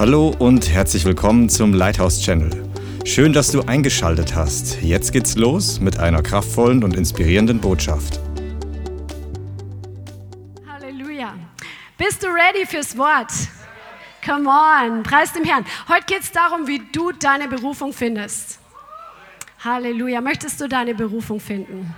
Hallo und herzlich willkommen zum Lighthouse Channel. Schön, dass du eingeschaltet hast. Jetzt geht's los mit einer kraftvollen und inspirierenden Botschaft. Halleluja. Bist du ready fürs Wort? Come on, preis dem Herrn. Heute geht es darum, wie du deine Berufung findest. Halleluja. Möchtest du deine Berufung finden?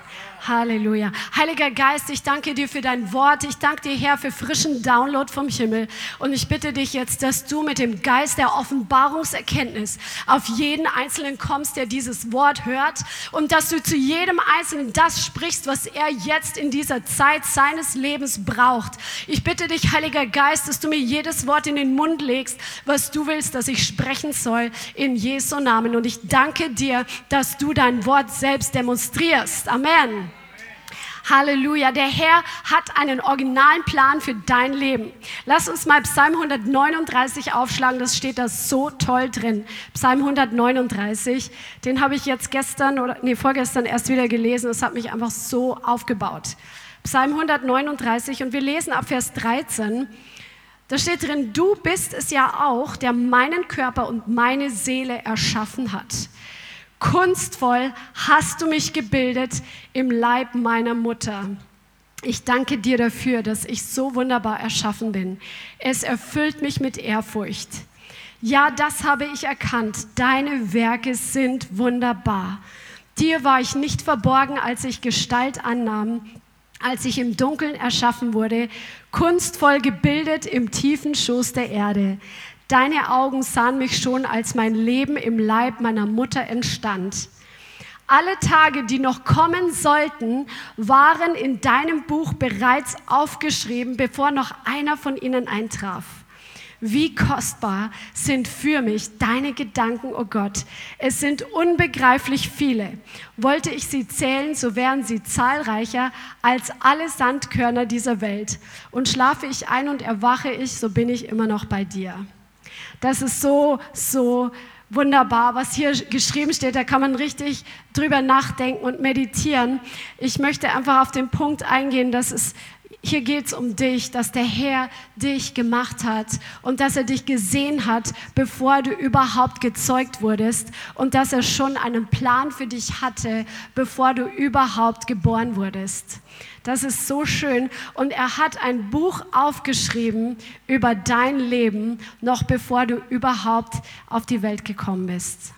Halleluja. Heiliger Geist, ich danke dir für dein Wort. Ich danke dir, Herr, für frischen Download vom Himmel. Und ich bitte dich jetzt, dass du mit dem Geist der Offenbarungserkenntnis auf jeden Einzelnen kommst, der dieses Wort hört. Und dass du zu jedem Einzelnen das sprichst, was er jetzt in dieser Zeit seines Lebens braucht. Ich bitte dich, Heiliger Geist, dass du mir jedes Wort in den Mund legst, was du willst, dass ich sprechen soll, in Jesu Namen. Und ich danke dir, dass du dein Wort selbst demonstrierst. Amen. Halleluja. Der Herr hat einen originalen Plan für dein Leben. Lass uns mal Psalm 139 aufschlagen. Das steht da so toll drin. Psalm 139. Den habe ich jetzt gestern oder nee, vorgestern erst wieder gelesen. Das hat mich einfach so aufgebaut. Psalm 139 und wir lesen ab Vers 13. Da steht drin, du bist es ja auch, der meinen Körper und meine Seele erschaffen hat. Kunstvoll hast du mich gebildet im Leib meiner Mutter. Ich danke dir dafür, dass ich so wunderbar erschaffen bin. Es erfüllt mich mit Ehrfurcht. Ja, das habe ich erkannt. Deine Werke sind wunderbar. Dir war ich nicht verborgen, als ich Gestalt annahm, als ich im Dunkeln erschaffen wurde, kunstvoll gebildet im tiefen Schoß der Erde. Deine Augen sahen mich schon, als mein Leben im Leib meiner Mutter entstand. Alle Tage, die noch kommen sollten, waren in deinem Buch bereits aufgeschrieben, bevor noch einer von ihnen eintraf. Wie kostbar sind für mich deine Gedanken, o oh Gott. Es sind unbegreiflich viele. Wollte ich sie zählen, so wären sie zahlreicher als alle Sandkörner dieser Welt. Und schlafe ich ein und erwache ich, so bin ich immer noch bei dir. Das ist so, so wunderbar, was hier geschrieben steht. Da kann man richtig drüber nachdenken und meditieren. Ich möchte einfach auf den Punkt eingehen, dass es hier geht es um dich, dass der Herr dich gemacht hat und dass er dich gesehen hat, bevor du überhaupt gezeugt wurdest und dass er schon einen Plan für dich hatte, bevor du überhaupt geboren wurdest. Das ist so schön. Und er hat ein Buch aufgeschrieben über dein Leben, noch bevor du überhaupt auf die Welt gekommen bist.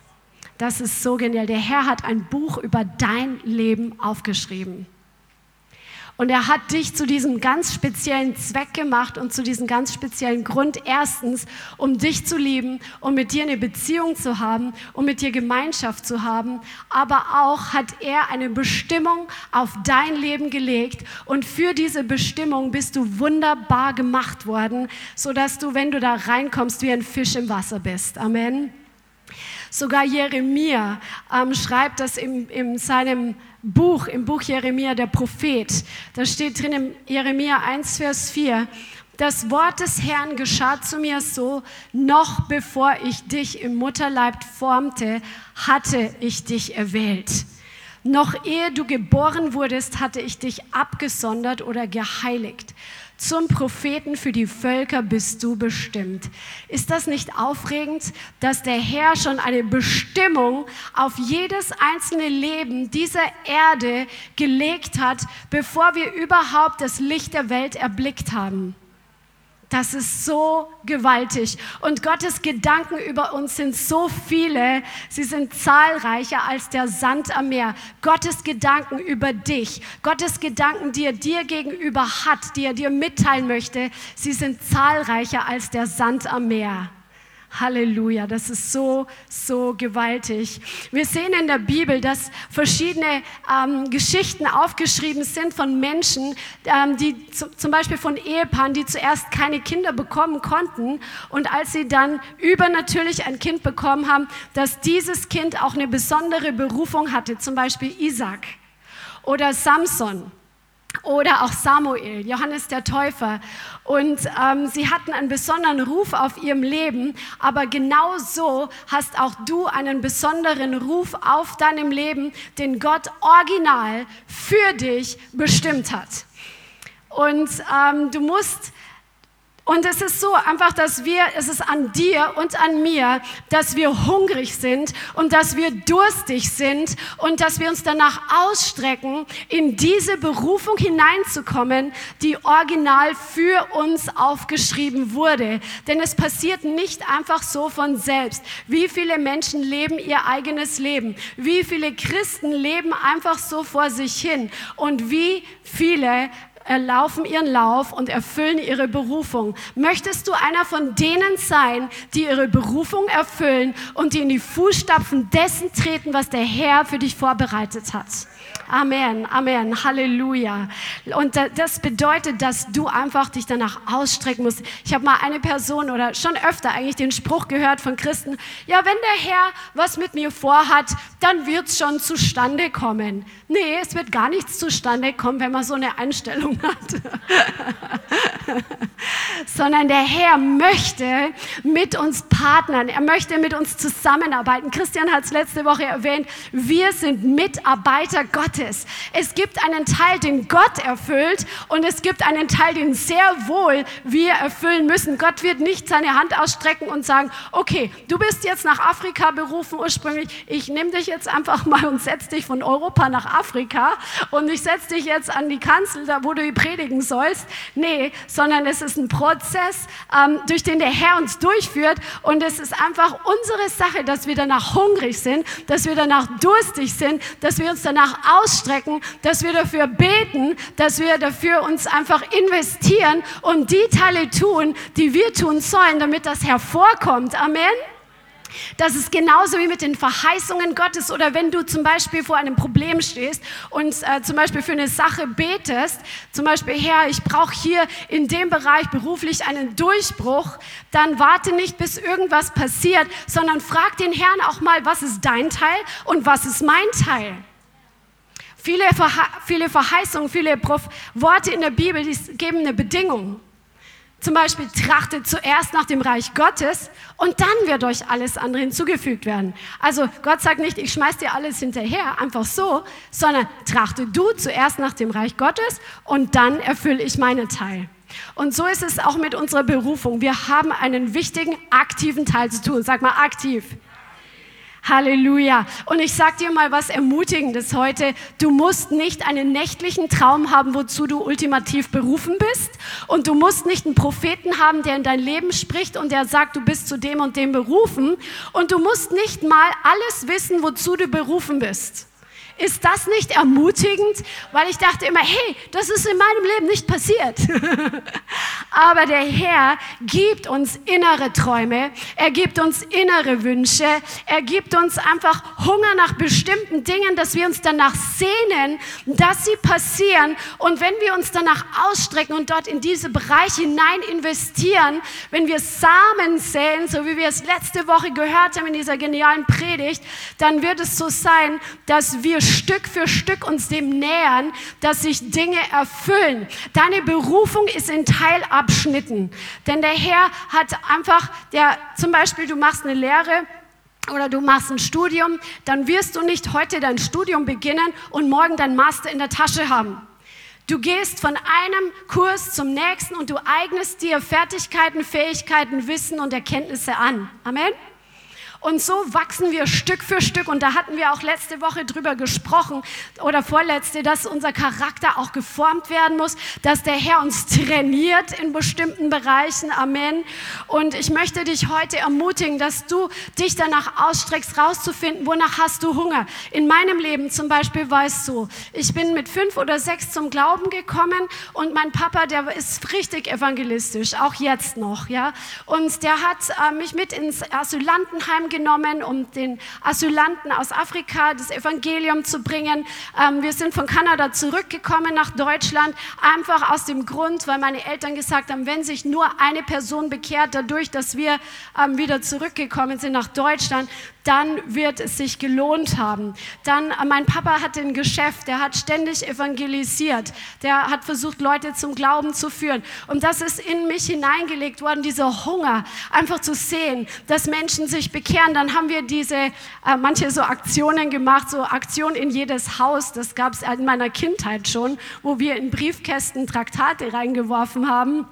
Das ist so genial. Der Herr hat ein Buch über dein Leben aufgeschrieben. Und er hat dich zu diesem ganz speziellen Zweck gemacht und zu diesem ganz speziellen Grund. Erstens, um dich zu lieben, um mit dir eine Beziehung zu haben, um mit dir Gemeinschaft zu haben. Aber auch hat er eine Bestimmung auf dein Leben gelegt. Und für diese Bestimmung bist du wunderbar gemacht worden, sodass du, wenn du da reinkommst, wie ein Fisch im Wasser bist. Amen. Sogar Jeremia ähm, schreibt das in, in seinem Buch, im Buch Jeremia, der Prophet. Da steht drin im Jeremia 1, Vers 4, das Wort des Herrn geschah zu mir so, noch bevor ich dich im Mutterleib formte, hatte ich dich erwählt. Noch ehe du geboren wurdest, hatte ich dich abgesondert oder geheiligt. Zum Propheten für die Völker bist du bestimmt. Ist das nicht aufregend, dass der Herr schon eine Bestimmung auf jedes einzelne Leben dieser Erde gelegt hat, bevor wir überhaupt das Licht der Welt erblickt haben? Das ist so gewaltig. Und Gottes Gedanken über uns sind so viele, sie sind zahlreicher als der Sand am Meer. Gottes Gedanken über dich, Gottes Gedanken, die er dir gegenüber hat, die er dir mitteilen möchte, sie sind zahlreicher als der Sand am Meer. Halleluja, das ist so, so gewaltig. Wir sehen in der Bibel, dass verschiedene ähm, Geschichten aufgeschrieben sind von Menschen, ähm, die zum Beispiel von Ehepaaren, die zuerst keine Kinder bekommen konnten und als sie dann übernatürlich ein Kind bekommen haben, dass dieses Kind auch eine besondere Berufung hatte, zum Beispiel Isaac oder Samson oder auch Samuel, Johannes der Täufer. Und ähm, sie hatten einen besonderen Ruf auf ihrem Leben, aber genau so hast auch du einen besonderen Ruf auf deinem Leben, den Gott original für dich bestimmt hat. Und ähm, du musst Und es ist so einfach, dass wir, es ist an dir und an mir, dass wir hungrig sind und dass wir durstig sind und dass wir uns danach ausstrecken, in diese Berufung hineinzukommen, die original für uns aufgeschrieben wurde. Denn es passiert nicht einfach so von selbst. Wie viele Menschen leben ihr eigenes Leben? Wie viele Christen leben einfach so vor sich hin? Und wie viele erlaufen ihren Lauf und erfüllen ihre Berufung. Möchtest du einer von denen sein, die ihre Berufung erfüllen und die in die Fußstapfen dessen treten, was der Herr für dich vorbereitet hat? Amen, Amen, Halleluja. Und das bedeutet, dass du einfach dich danach ausstrecken musst. Ich habe mal eine Person oder schon öfter eigentlich den Spruch gehört von Christen, ja, wenn der Herr was mit mir vorhat, dann wird es schon zustande kommen. Nee, es wird gar nichts zustande kommen, wenn man so eine Einstellung hat. Sondern der Herr möchte mit uns partnern. Er möchte mit uns zusammenarbeiten. Christian hat es letzte Woche erwähnt. Wir sind Mitarbeiter Gottes. Es gibt einen Teil, den Gott erfüllt und es gibt einen Teil, den sehr wohl wir erfüllen müssen. Gott wird nicht seine Hand ausstrecken und sagen, okay, du bist jetzt nach Afrika berufen ursprünglich. Ich nehme dich jetzt einfach mal und setze dich von Europa nach Afrika und ich setze dich jetzt an die Kanzel, da wo du predigen sollst. Nee, sondern es ist ein Prozess, ähm, durch den der Herr uns durchführt und es ist einfach unsere Sache, dass wir danach hungrig sind, dass wir danach durstig sind, dass wir uns danach ausstrecken, dass wir dafür beten, dass wir dafür uns einfach investieren und die Teile tun, die wir tun sollen, damit das hervorkommt. Amen. Das ist genauso wie mit den Verheißungen Gottes oder wenn du zum Beispiel vor einem Problem stehst und äh, zum Beispiel für eine Sache betest, zum Beispiel, Herr, ich brauche hier in dem Bereich beruflich einen Durchbruch, dann warte nicht, bis irgendwas passiert, sondern frag den Herrn auch mal, was ist dein Teil und was ist mein Teil. Viele, Verhe viele Verheißungen, viele Prof Worte in der Bibel, die geben eine Bedingung. Zum Beispiel trachtet zuerst nach dem Reich Gottes und dann wird euch alles andere hinzugefügt werden. Also Gott sagt nicht, ich schmeiß dir alles hinterher, einfach so, sondern trachte du zuerst nach dem Reich Gottes und dann erfülle ich meinen Teil. Und so ist es auch mit unserer Berufung. Wir haben einen wichtigen aktiven Teil zu tun. Sag mal aktiv. Halleluja. Und ich sag dir mal was Ermutigendes heute. Du musst nicht einen nächtlichen Traum haben, wozu du ultimativ berufen bist. Und du musst nicht einen Propheten haben, der in dein Leben spricht und der sagt, du bist zu dem und dem berufen. Und du musst nicht mal alles wissen, wozu du berufen bist. Ist das nicht ermutigend? Weil ich dachte immer, hey, das ist in meinem Leben nicht passiert. Aber der Herr gibt uns innere Träume, er gibt uns innere Wünsche, er gibt uns einfach Hunger nach bestimmten Dingen, dass wir uns danach sehnen, dass sie passieren. Und wenn wir uns danach ausstrecken und dort in diese Bereiche hinein investieren, wenn wir Samen säen, so wie wir es letzte Woche gehört haben in dieser genialen Predigt, dann wird es so sein, dass wir Stück für Stück uns dem nähern, dass sich Dinge erfüllen. Deine Berufung ist in Teilabschnitten. Denn der Herr hat einfach, der, zum Beispiel, du machst eine Lehre, oder du machst ein Studium, dann wirst du nicht heute dein Studium beginnen und morgen dein Master in der Tasche haben. Du gehst von einem Kurs zum nächsten und du eignest dir Fertigkeiten, Fähigkeiten, Wissen und Erkenntnisse an. Amen. Und so wachsen wir Stück für Stück. Und da hatten wir auch letzte Woche drüber gesprochen oder vorletzte, dass unser Charakter auch geformt werden muss, dass der Herr uns trainiert in bestimmten Bereichen. Amen. Und ich möchte dich heute ermutigen, dass du dich danach ausstreckst, rauszufinden, wonach hast du Hunger. In meinem Leben zum Beispiel es so, ich bin mit fünf oder sechs zum Glauben gekommen und mein Papa, der ist richtig evangelistisch, auch jetzt noch, ja. Und der hat äh, mich mit ins Asylantenheim genommen, um den Asylanten aus Afrika das Evangelium zu bringen. Ähm, wir sind von Kanada zurückgekommen nach Deutschland, einfach aus dem Grund, weil meine Eltern gesagt haben, wenn sich nur eine Person bekehrt, dadurch, dass wir ähm, wieder zurückgekommen sind nach Deutschland, dann wird es sich gelohnt haben. Dann, äh, mein Papa hatte ein Geschäft, der hat ständig evangelisiert, der hat versucht, Leute zum Glauben zu führen. Und das ist in mich hineingelegt worden, dieser Hunger, einfach zu sehen, dass Menschen sich bekehren. Dann haben wir diese, äh, manche so Aktionen gemacht, so Aktion in jedes Haus, das gab es in meiner Kindheit schon, wo wir in Briefkästen Traktate reingeworfen haben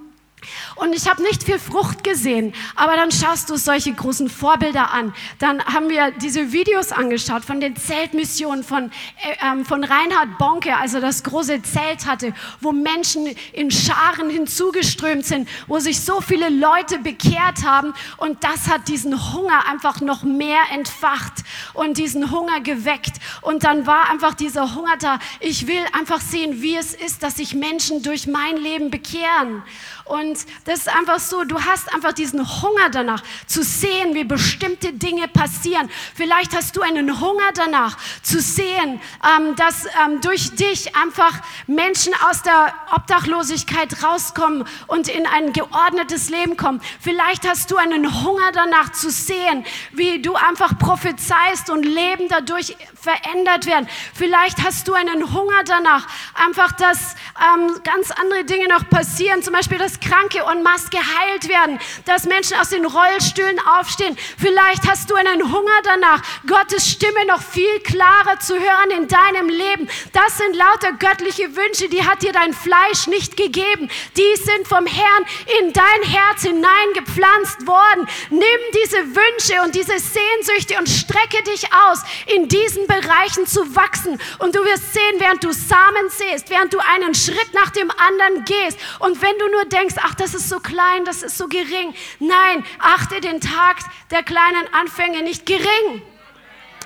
Und ich habe nicht viel Frucht gesehen, aber dann schaust du solche großen Vorbilder an. Dann haben wir diese Videos angeschaut von den Zeltmissionen von, äh, ähm, von Reinhard Bonke, also das große Zelt hatte, wo Menschen in Scharen hinzugeströmt sind, wo sich so viele Leute bekehrt haben. Und das hat diesen Hunger einfach noch mehr entfacht und diesen Hunger geweckt. Und dann war einfach dieser Hunger da. Ich will einfach sehen, wie es ist, dass sich Menschen durch mein Leben bekehren. Und das ist einfach so, du hast einfach diesen Hunger danach zu sehen, wie bestimmte Dinge passieren. Vielleicht hast du einen Hunger danach zu sehen, ähm, dass ähm, durch dich einfach Menschen aus der Obdachlosigkeit rauskommen und in ein geordnetes Leben kommen. Vielleicht hast du einen Hunger danach zu sehen, wie du einfach prophezeist und Leben dadurch verändert werden. Vielleicht hast du einen Hunger danach, einfach, dass ähm, ganz andere Dinge noch passieren, zum Beispiel, dass Kranke en masse geheilt werden, dass Menschen aus den Rollstühlen aufstehen. Vielleicht hast du einen Hunger danach, Gottes Stimme noch viel klarer zu hören in deinem Leben. Das sind lauter göttliche Wünsche, die hat dir dein Fleisch nicht gegeben. Die sind vom Herrn in dein Herz hineingepflanzt worden. Nimm diese Wünsche und diese Sehnsüchte und strecke dich aus in diesen Bereichen zu wachsen. Und du wirst sehen, während du Samen säst, während du einen Schritt nach dem anderen gehst. Und wenn du nur denkst, ach, das ist so klein, das ist so gering. Nein, achte den Tag der kleinen Anfänge nicht gering.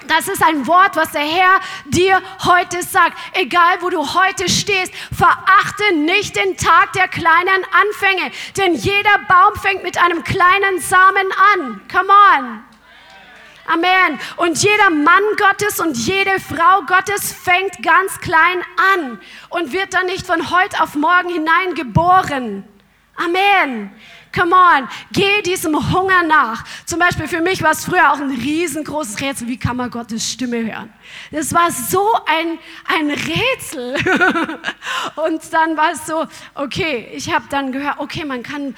Das ist ein Wort, was der Herr dir heute sagt. Egal, wo du heute stehst, verachte nicht den Tag der kleinen Anfänge, denn jeder Baum fängt mit einem kleinen Samen an. Come on. Amen. Und jeder Mann Gottes und jede Frau Gottes fängt ganz klein an und wird dann nicht von heute auf morgen hineingeboren. Amen. Come on, geh diesem Hunger nach. Zum Beispiel für mich war es früher auch ein riesengroßes Rätsel, wie kann man Gottes Stimme hören? Das war so ein, ein Rätsel. Und dann war es so, okay, ich habe dann gehört, okay, man kann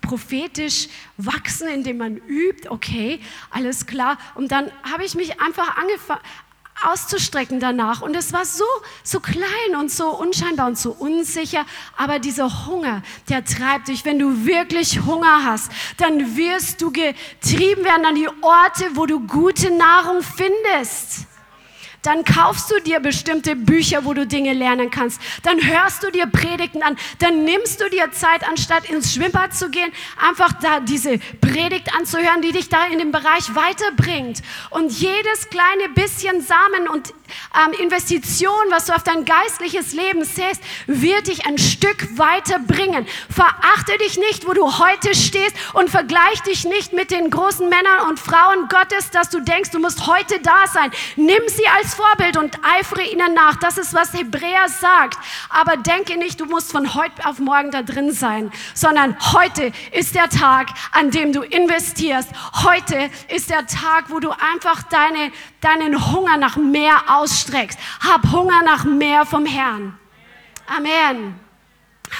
prophetisch wachsen, indem man übt, okay, alles klar. Und dann habe ich mich einfach auszustrecken danach. Und es war so, so klein und so unscheinbar und so unsicher. Aber dieser Hunger, der treibt dich. Wenn du wirklich Hunger hast, dann wirst du getrieben werden an die Orte, wo du gute Nahrung findest dann kaufst du dir bestimmte Bücher, wo du Dinge lernen kannst. Dann hörst du dir Predigten an. Dann nimmst du dir Zeit, anstatt ins Schwimmbad zu gehen, einfach da diese Predigt anzuhören, die dich da in dem Bereich weiterbringt. Und jedes kleine bisschen Samen und ähm, Investition, was du auf dein geistliches Leben säst, wird dich ein Stück weiterbringen. Verachte dich nicht, wo du heute stehst und vergleich dich nicht mit den großen Männern und Frauen Gottes, dass du denkst, du musst heute da sein. Nimm sie als Vorbild und eifere ihnen nach. Das ist, was Hebräer sagt. Aber denke nicht, du musst von heute auf morgen da drin sein, sondern heute ist der Tag, an dem du investierst. Heute ist der Tag, wo du einfach deine, deinen Hunger nach mehr ausstreckst. Hab Hunger nach mehr vom Herrn. Amen.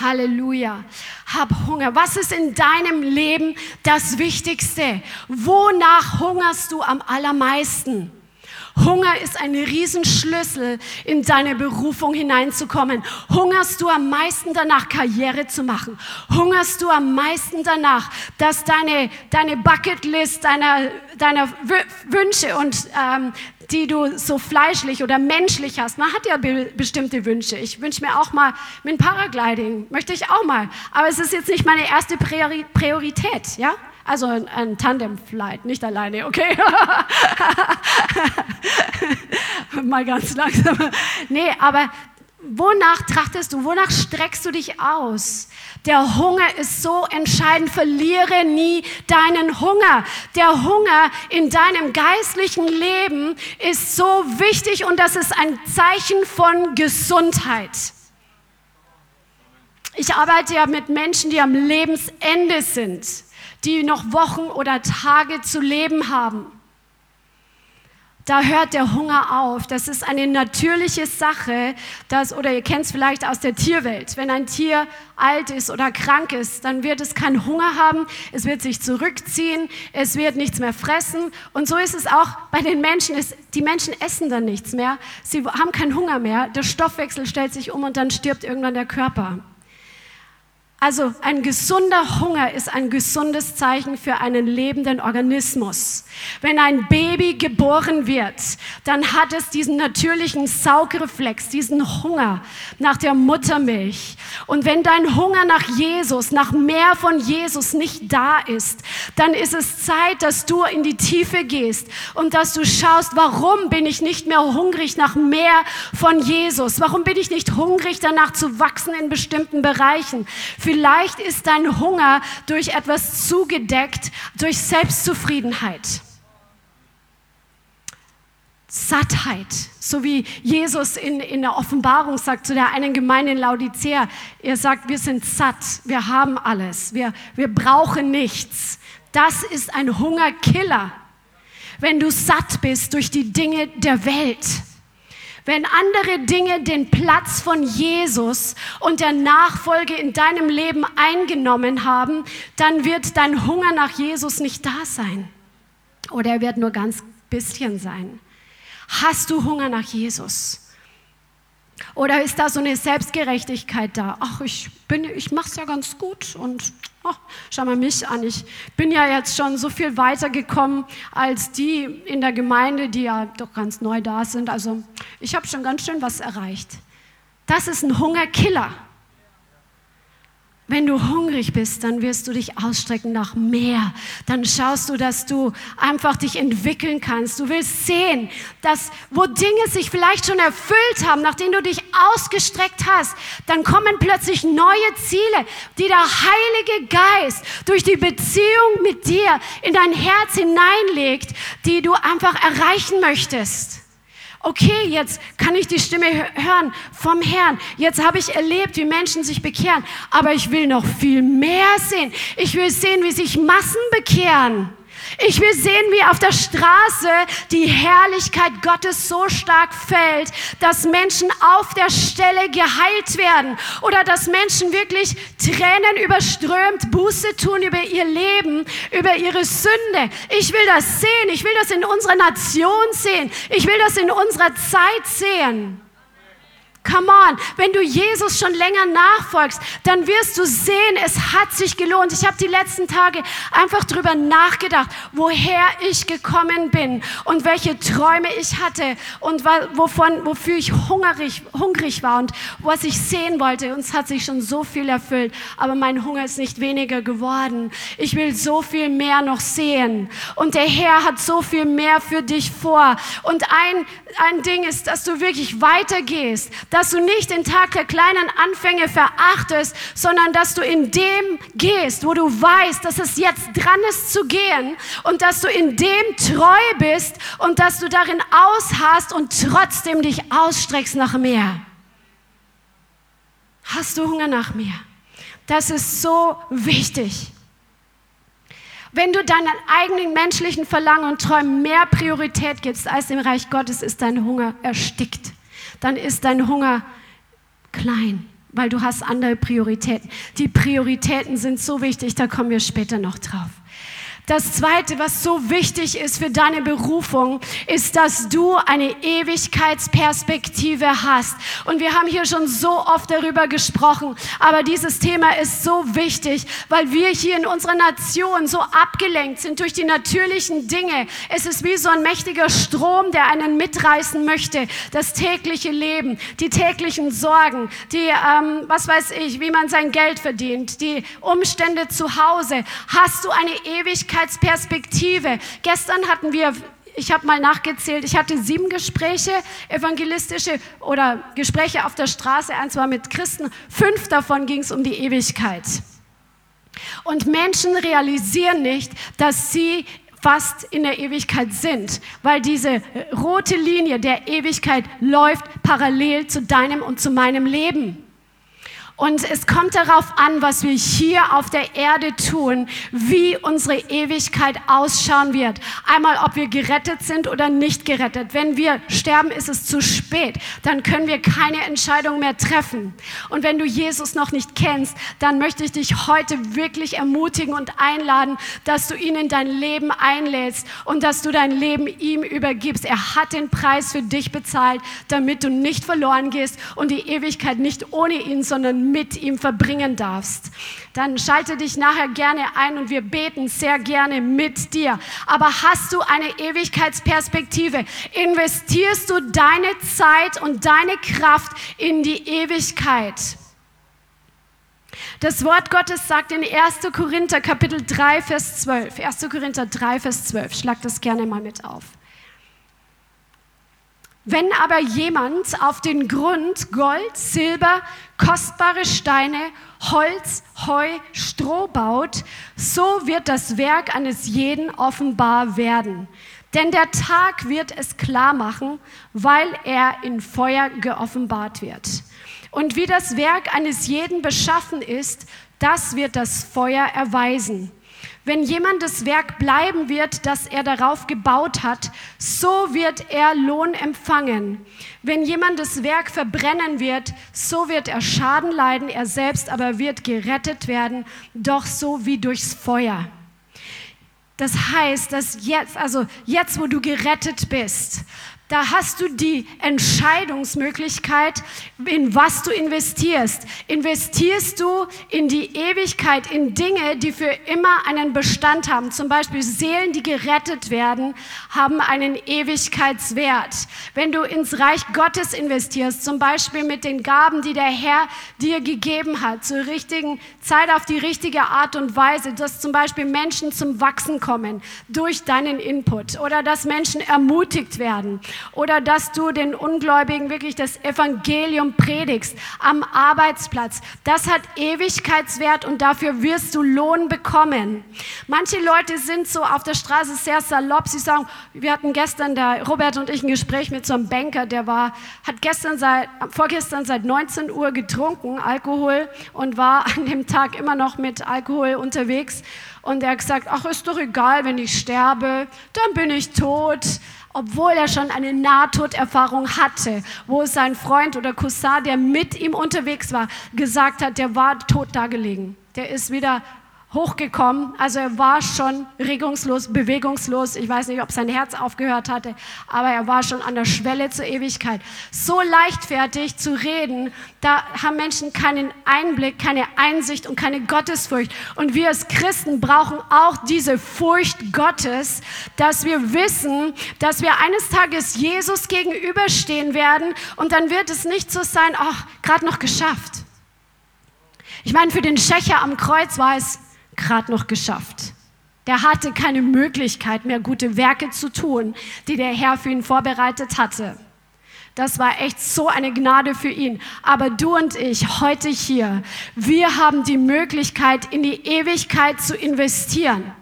Halleluja. Hab Hunger. Was ist in deinem Leben das Wichtigste? Wonach hungerst du am allermeisten? Hunger ist ein Riesenschlüssel, in deine Berufung hineinzukommen. Hungerst du am meisten danach, Karriere zu machen? Hungerst du am meisten danach, dass deine, deine Bucketlist deiner, deiner Wünsche und ähm, die du so fleischlich oder menschlich hast. Man hat ja be bestimmte Wünsche. Ich wünsche mir auch mal mit Paragliding, möchte ich auch mal. Aber es ist jetzt nicht meine erste Priori Priorität, ja? Also ein, ein Tandem-Flight, nicht alleine, okay? Mal ganz langsam. Nee, aber wonach trachtest du? Wonach streckst du dich aus? Der Hunger ist so entscheidend. Verliere nie deinen Hunger. Der Hunger in deinem geistlichen Leben ist so wichtig und das ist ein Zeichen von Gesundheit. Ich arbeite ja mit Menschen, die am Lebensende sind die noch Wochen oder Tage zu leben haben. Da hört der Hunger auf. Das ist eine natürliche Sache, dass, oder ihr kennt es vielleicht aus der Tierwelt. Wenn ein Tier alt ist oder krank ist, dann wird es keinen Hunger haben, es wird sich zurückziehen, es wird nichts mehr fressen. Und so ist es auch bei den Menschen. Es, die Menschen essen dann nichts mehr, sie haben keinen Hunger mehr, der Stoffwechsel stellt sich um und dann stirbt irgendwann der Körper. Also ein gesunder Hunger ist ein gesundes Zeichen für einen lebenden Organismus. Wenn ein Baby geboren wird, dann hat es diesen natürlichen Saugreflex, diesen Hunger nach der Muttermilch. Und wenn dein Hunger nach Jesus, nach mehr von Jesus nicht da ist, dann ist es Zeit, dass du in die Tiefe gehst und dass du schaust, warum bin ich nicht mehr hungrig nach mehr von Jesus? Warum bin ich nicht hungrig danach zu wachsen in bestimmten Bereichen? Vielleicht ist dein Hunger durch etwas zugedeckt, durch Selbstzufriedenheit. Sattheit, so wie Jesus in, in der Offenbarung sagt zu der einen Gemeinde in Laodicea, er sagt, wir sind satt, wir haben alles, wir, wir brauchen nichts. Das ist ein Hungerkiller, wenn du satt bist durch die Dinge der Welt. Wenn andere Dinge den Platz von Jesus und der Nachfolge in deinem Leben eingenommen haben, dann wird dein Hunger nach Jesus nicht da sein. Oder er wird nur ganz bisschen sein. Hast du Hunger nach Jesus? Oder ist da so eine Selbstgerechtigkeit da? Ach, ich bin, ich mache es ja ganz gut und oh, schau mal mich an. Ich bin ja jetzt schon so viel weiter gekommen als die in der Gemeinde, die ja doch ganz neu da sind. Also ich habe schon ganz schön was erreicht. Das ist ein Hungerkiller. Wenn du hungrig bist, dann wirst du dich ausstrecken nach mehr. Dann schaust du, dass du einfach dich entwickeln kannst. Du willst sehen, dass wo Dinge sich vielleicht schon erfüllt haben, nachdem du dich ausgestreckt hast, dann kommen plötzlich neue Ziele, die der Heilige Geist durch die Beziehung mit dir in dein Herz hineinlegt, die du einfach erreichen möchtest okay, jetzt kann ich die Stimme hören vom Herrn. Jetzt habe ich erlebt, wie Menschen sich bekehren. Aber ich will noch viel mehr sehen. Ich will sehen, wie sich Massen bekehren. Ich will sehen, wie auf der Straße die Herrlichkeit Gottes so stark fällt, dass Menschen auf der Stelle geheilt werden oder dass Menschen wirklich Tränen überströmt Buße tun über ihr Leben, über ihre Sünde. Ich will das sehen. Ich will das in unserer Nation sehen. Ich will das in unserer Zeit sehen. Come on, wenn du Jesus schon länger nachfolgst, dann wirst du sehen, es hat sich gelohnt. Ich habe die letzten Tage einfach drüber nachgedacht, woher ich gekommen bin und welche Träume ich hatte und wovon, wofür ich hungrig, hungrig war und was ich sehen wollte. Und es hat sich schon so viel erfüllt, aber mein Hunger ist nicht weniger geworden. Ich will so viel mehr noch sehen und der Herr hat so viel mehr für dich vor. Und ein, ein Ding ist, dass du wirklich weitergehst dass du nicht den Tag der kleinen Anfänge verachtest, sondern dass du in dem gehst, wo du weißt, dass es jetzt dran ist zu gehen und dass du in dem treu bist und dass du darin aushast und trotzdem dich ausstreckst nach mehr. Hast du Hunger nach mehr? Das ist so wichtig. Wenn du deinen eigenen menschlichen Verlangen und Träumen mehr Priorität gibst als dem Reich Gottes, ist dein Hunger erstickt dann ist dein Hunger klein, weil du hast andere Prioritäten. Die Prioritäten sind so wichtig, da kommen wir später noch drauf. Das Zweite, was so wichtig ist für deine Berufung, ist, dass du eine Ewigkeitsperspektive hast. Und wir haben hier schon so oft darüber gesprochen, aber dieses Thema ist so wichtig, weil wir hier in unserer Nation so abgelenkt sind durch die natürlichen Dinge. Es ist wie so ein mächtiger Strom, der einen mitreißen möchte. Das tägliche Leben, die täglichen Sorgen, die, ähm, was weiß ich, wie man sein Geld verdient, die Umstände zu Hause. Hast du eine Ewigkeit Ewigkeitsperspektive. Gestern hatten wir ich habe mal nachgezählt, ich hatte sieben Gespräche, evangelistische oder Gespräche auf der Straße, eins war mit Christen, fünf davon ging es um die Ewigkeit. Und Menschen realisieren nicht, dass sie fast in der Ewigkeit sind, weil diese rote Linie der Ewigkeit läuft parallel zu deinem und zu meinem Leben. Und es kommt darauf an, was wir hier auf der Erde tun, wie unsere Ewigkeit ausschauen wird. Einmal, ob wir gerettet sind oder nicht gerettet. Wenn wir sterben, ist es zu spät. Dann können wir keine Entscheidung mehr treffen. Und wenn du Jesus noch nicht kennst, dann möchte ich dich heute wirklich ermutigen und einladen, dass du ihn in dein Leben einlädst und dass du dein Leben ihm übergibst. Er hat den Preis für dich bezahlt, damit du nicht verloren gehst und die Ewigkeit nicht ohne ihn, sondern mit ihm verbringen darfst, dann schalte dich nachher gerne ein und wir beten sehr gerne mit dir. Aber hast du eine Ewigkeitsperspektive? Investierst du deine Zeit und deine Kraft in die Ewigkeit? Das Wort Gottes sagt in 1. Korinther Kapitel 3, Vers 12. 1. Korinther 3, Vers 12. Schlag das gerne mal mit auf. Wenn aber jemand auf den Grund Gold, Silber, kostbare Steine, Holz, Heu, Stroh baut, so wird das Werk eines jeden offenbar werden. Denn der Tag wird es klar machen, weil er in Feuer geoffenbart wird. Und wie das Werk eines jeden beschaffen ist, das wird das Feuer erweisen. Wenn jemand das Werk bleiben wird, das er darauf gebaut hat, so wird er Lohn empfangen. Wenn jemand das Werk verbrennen wird, so wird er Schaden leiden, er selbst aber wird gerettet werden, doch so wie durchs Feuer. Das heißt, dass jetzt, also jetzt, wo du gerettet bist, da hast du die Entscheidungsmöglichkeit, in was du investierst. Investierst du in die Ewigkeit, in Dinge, die für immer einen Bestand haben. Zum Beispiel Seelen, die gerettet werden, haben einen Ewigkeitswert. Wenn du ins Reich Gottes investierst, zum Beispiel mit den Gaben, die der Herr dir gegeben hat, zur richtigen Zeit auf die richtige Art und Weise, dass zum Beispiel Menschen zum Wachsen kommen durch deinen Input oder dass Menschen ermutigt werden oder dass du den Ungläubigen wirklich das Evangelium predigst am Arbeitsplatz. Das hat Ewigkeitswert und dafür wirst du Lohn bekommen. Manche Leute sind so auf der Straße sehr salopp. Sie sagen, wir hatten gestern, der Robert und ich, ein Gespräch mit so einem Banker, der war, hat gestern seit, vorgestern seit 19 Uhr getrunken, Alkohol, und war an dem Tag immer noch mit Alkohol unterwegs. Und er hat gesagt, ach, ist doch egal, wenn ich sterbe, dann bin ich tot obwohl er schon eine Nahtoderfahrung hatte, wo sein Freund oder Cousin, der mit ihm unterwegs war, gesagt hat, der war tot dagelegen. Der ist wieder hochgekommen. Also er war schon regungslos, bewegungslos. Ich weiß nicht, ob sein Herz aufgehört hatte, aber er war schon an der Schwelle zur Ewigkeit. So leichtfertig zu reden, da haben Menschen keinen Einblick, keine Einsicht und keine Gottesfurcht. Und wir als Christen brauchen auch diese Furcht Gottes, dass wir wissen, dass wir eines Tages Jesus gegenüberstehen werden und dann wird es nicht so sein, ach, gerade noch geschafft. Ich meine, für den Schächer am Kreuz war es gerade noch geschafft. Der hatte keine Möglichkeit mehr, gute Werke zu tun, die der Herr für ihn vorbereitet hatte. Das war echt so eine Gnade für ihn. Aber du und ich heute hier, wir haben die Möglichkeit, in die Ewigkeit zu investieren.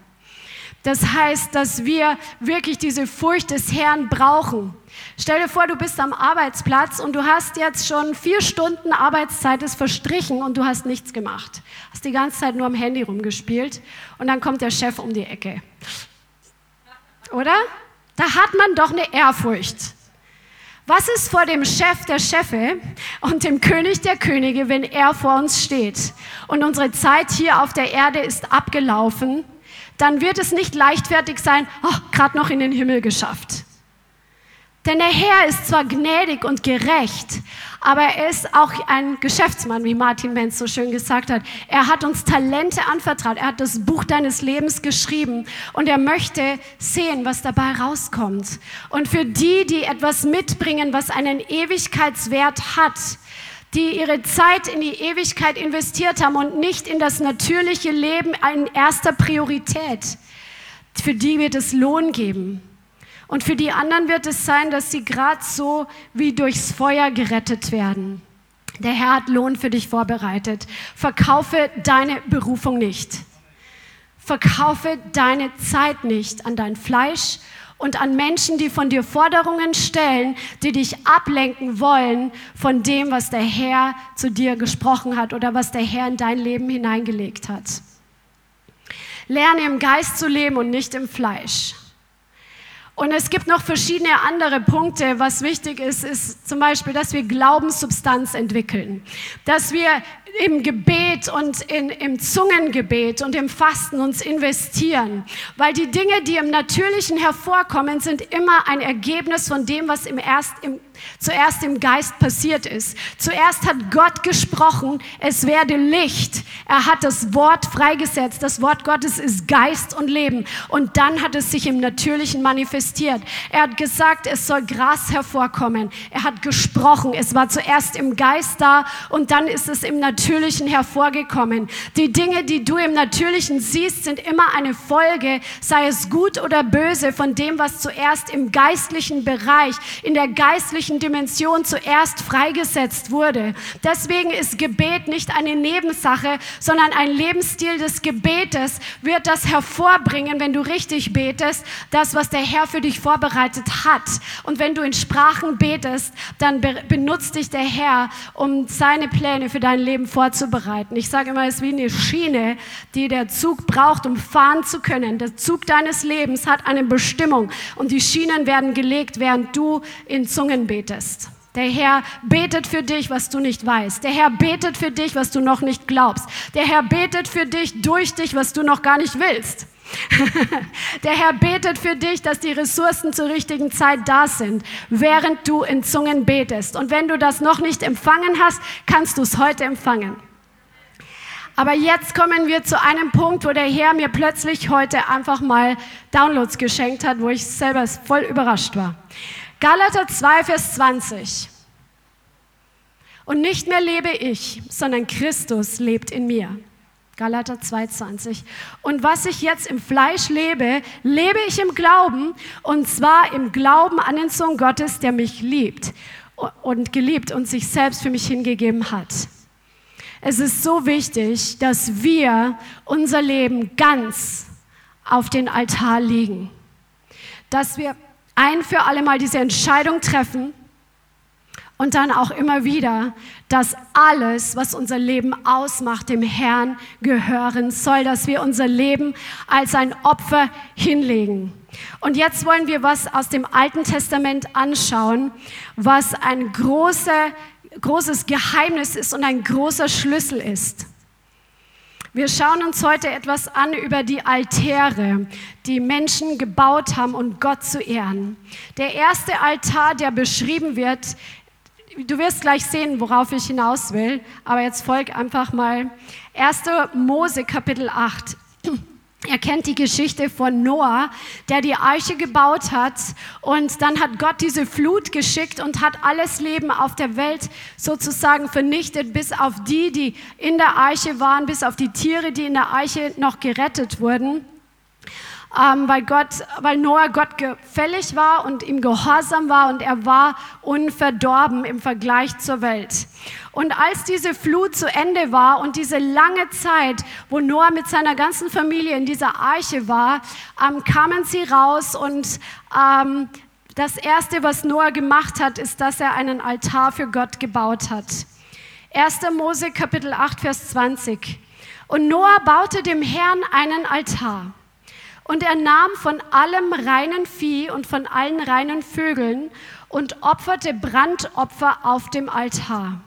Das heißt, dass wir wirklich diese Furcht des Herrn brauchen. Stell dir vor, du bist am Arbeitsplatz und du hast jetzt schon vier Stunden Arbeitszeit ist verstrichen und du hast nichts gemacht. Hast die ganze Zeit nur am Handy rumgespielt und dann kommt der Chef um die Ecke. Oder? Da hat man doch eine Ehrfurcht. Was ist vor dem Chef der Chefe und dem König der Könige, wenn er vor uns steht und unsere Zeit hier auf der Erde ist abgelaufen dann wird es nicht leichtfertig sein, oh, gerade noch in den Himmel geschafft. Denn der Herr ist zwar gnädig und gerecht, aber er ist auch ein Geschäftsmann, wie Martin Menz so schön gesagt hat. Er hat uns Talente anvertraut, er hat das Buch deines Lebens geschrieben und er möchte sehen, was dabei rauskommt. Und für die, die etwas mitbringen, was einen Ewigkeitswert hat, die ihre Zeit in die Ewigkeit investiert haben und nicht in das natürliche Leben in erster Priorität. Für die wird es Lohn geben. Und für die anderen wird es sein, dass sie gerade so wie durchs Feuer gerettet werden. Der Herr hat Lohn für dich vorbereitet. Verkaufe deine Berufung nicht. Verkaufe deine Zeit nicht an dein Fleisch und an Menschen, die von dir Forderungen stellen, die dich ablenken wollen von dem, was der Herr zu dir gesprochen hat oder was der Herr in dein Leben hineingelegt hat. Lerne im Geist zu leben und nicht im Fleisch. Und es gibt noch verschiedene andere Punkte. Was wichtig ist, ist zum Beispiel, dass wir Glaubenssubstanz entwickeln. Dass wir im Gebet und in, im Zungengebet und im Fasten uns investieren. Weil die Dinge, die im Natürlichen hervorkommen, sind immer ein Ergebnis von dem, was im erst, im, zuerst im Geist passiert ist. Zuerst hat Gott gesprochen, es werde Licht. Er hat das Wort freigesetzt. Das Wort Gottes ist Geist und Leben. Und dann hat es sich im Natürlichen manifestiert. Er hat gesagt, es soll Gras hervorkommen. Er hat gesprochen. Es war zuerst im Geist da und dann ist es im Natürlichen hervorgekommen. Die Dinge, die du im Natürlichen siehst, sind immer eine Folge, sei es gut oder böse, von dem, was zuerst im geistlichen Bereich, in der geistlichen Dimension zuerst freigesetzt wurde. Deswegen ist Gebet nicht eine Nebensache, sondern ein Lebensstil des Gebetes wird das hervorbringen, wenn du richtig betest, das, was der Herr für dich vorbereitet hat. Und wenn du in Sprachen betest, dann benutzt dich der Herr, um seine Pläne für dein Leben vorzubereiten. Ich sage immer, es ist wie eine Schiene, die der Zug braucht, um fahren zu können. Der Zug deines Lebens hat eine Bestimmung und die Schienen werden gelegt, während du in Zungen betest betest. Der Herr betet für dich, was du nicht weißt. Der Herr betet für dich, was du noch nicht glaubst. Der Herr betet für dich, durch dich, was du noch gar nicht willst. Der Herr betet für dich, dass die Ressourcen zur richtigen Zeit da sind, während du in Zungen betest. Und wenn du das noch nicht empfangen hast, kannst du es heute empfangen. Aber jetzt kommen wir zu einem Punkt, wo der Herr mir plötzlich heute einfach mal Downloads geschenkt hat, wo ich selber voll überrascht war. Galater 2, Vers 20. Und nicht mehr lebe ich, sondern Christus lebt in mir. Galater 2,20. Und was ich jetzt im Fleisch lebe, lebe ich im Glauben, und zwar im Glauben an den Sohn Gottes, der mich liebt und geliebt und sich selbst für mich hingegeben hat. Es ist so wichtig, dass wir unser Leben ganz auf den Altar legen, dass wir ein für alle Mal diese Entscheidung treffen und dann auch immer wieder, dass alles, was unser Leben ausmacht, dem Herrn gehören soll, dass wir unser Leben als ein Opfer hinlegen. Und jetzt wollen wir was aus dem Alten Testament anschauen, was ein großer, großes Geheimnis ist und ein großer Schlüssel ist. Wir schauen uns heute etwas an über die Altäre, die Menschen gebaut haben, um Gott zu ehren. Der erste Altar, der beschrieben wird, du wirst gleich sehen, worauf ich hinaus will, aber jetzt folg einfach mal 1. Mose Kapitel 8. Er kennt die Geschichte von Noah, der die Arche gebaut hat und dann hat Gott diese Flut geschickt und hat alles Leben auf der Welt sozusagen vernichtet, bis auf die, die in der Arche waren, bis auf die Tiere, die in der Arche noch gerettet wurden ähm, weil, Gott, weil Noah Gott gefällig war und ihm gehorsam war und er war unverdorben im Vergleich zur Welt. Und als diese Flut zu Ende war und diese lange Zeit, wo Noah mit seiner ganzen Familie in dieser Arche war, ähm, kamen sie raus und ähm, das Erste, was Noah gemacht hat, ist, dass er einen Altar für Gott gebaut hat. 1. Mose Kapitel 8, Vers 20. Und Noah baute dem Herrn einen Altar. Und er nahm von allem reinen Vieh und von allen reinen Vögeln und opferte Brandopfer auf dem Altar.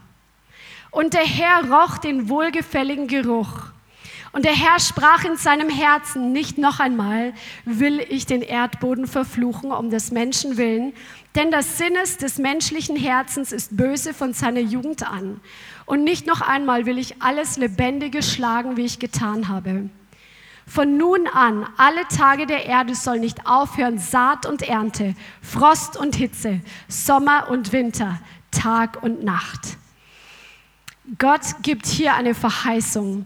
Und der Herr roch den wohlgefälligen Geruch. Und der Herr sprach in seinem Herzen, nicht noch einmal will ich den Erdboden verfluchen um des Menschen willen, denn das Sinnes des menschlichen Herzens ist böse von seiner Jugend an. Und nicht noch einmal will ich alles Lebendige schlagen, wie ich getan habe. Von nun an, alle Tage der Erde soll nicht aufhören Saat und Ernte, Frost und Hitze, Sommer und Winter, Tag und Nacht. Gott gibt hier eine Verheißung.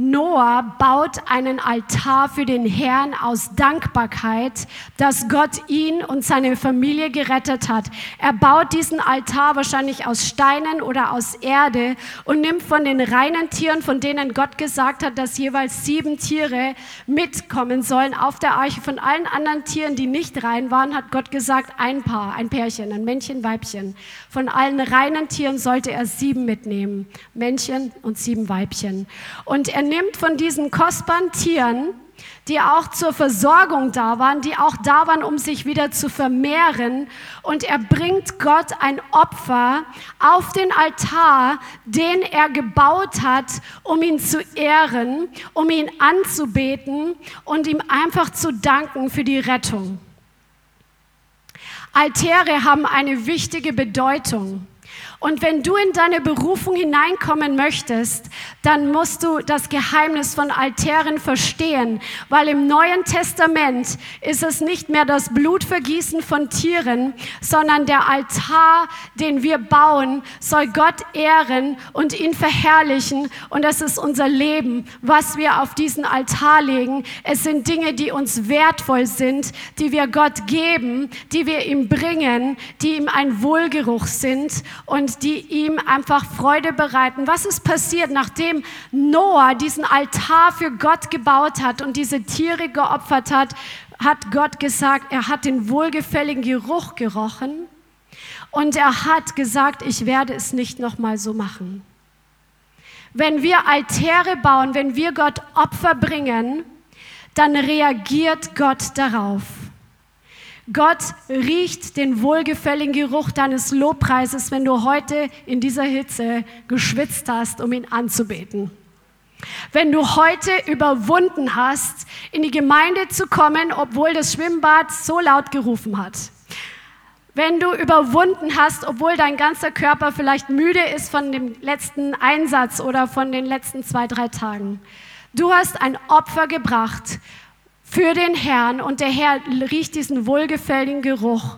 Noah baut einen Altar für den Herrn aus Dankbarkeit, dass Gott ihn und seine Familie gerettet hat. Er baut diesen Altar wahrscheinlich aus Steinen oder aus Erde und nimmt von den reinen Tieren, von denen Gott gesagt hat, dass jeweils sieben Tiere mitkommen sollen auf der Arche. Von allen anderen Tieren, die nicht rein waren, hat Gott gesagt, ein Paar, ein Pärchen, ein Männchen, Weibchen. Von allen reinen Tieren sollte er sieben mitnehmen, Männchen und sieben Weibchen. Und er nimmt von diesen kostbaren Tieren, die auch zur Versorgung da waren, die auch da waren, um sich wieder zu vermehren. Und er bringt Gott ein Opfer auf den Altar, den er gebaut hat, um ihn zu ehren, um ihn anzubeten und ihm einfach zu danken für die Rettung. Altäre haben eine wichtige Bedeutung. Und wenn du in deine Berufung hineinkommen möchtest, dann musst du das Geheimnis von Altären verstehen, weil im Neuen Testament ist es nicht mehr das Blutvergießen von Tieren, sondern der Altar, den wir bauen, soll Gott ehren und ihn verherrlichen. Und das ist unser Leben, was wir auf diesen Altar legen. Es sind Dinge, die uns wertvoll sind, die wir Gott geben, die wir ihm bringen, die ihm ein Wohlgeruch sind. Und und die ihm einfach Freude bereiten. Was ist passiert, nachdem Noah diesen Altar für Gott gebaut hat und diese Tiere geopfert hat, hat Gott gesagt, er hat den wohlgefälligen Geruch gerochen und er hat gesagt, ich werde es nicht nochmal so machen. Wenn wir Altäre bauen, wenn wir Gott Opfer bringen, dann reagiert Gott darauf. Gott riecht den wohlgefälligen Geruch deines Lobpreises, wenn du heute in dieser Hitze geschwitzt hast, um ihn anzubeten. Wenn du heute überwunden hast, in die Gemeinde zu kommen, obwohl das Schwimmbad so laut gerufen hat. Wenn du überwunden hast, obwohl dein ganzer Körper vielleicht müde ist von dem letzten Einsatz oder von den letzten zwei, drei Tagen. Du hast ein Opfer gebracht für den Herrn und der Herr riecht diesen wohlgefälligen Geruch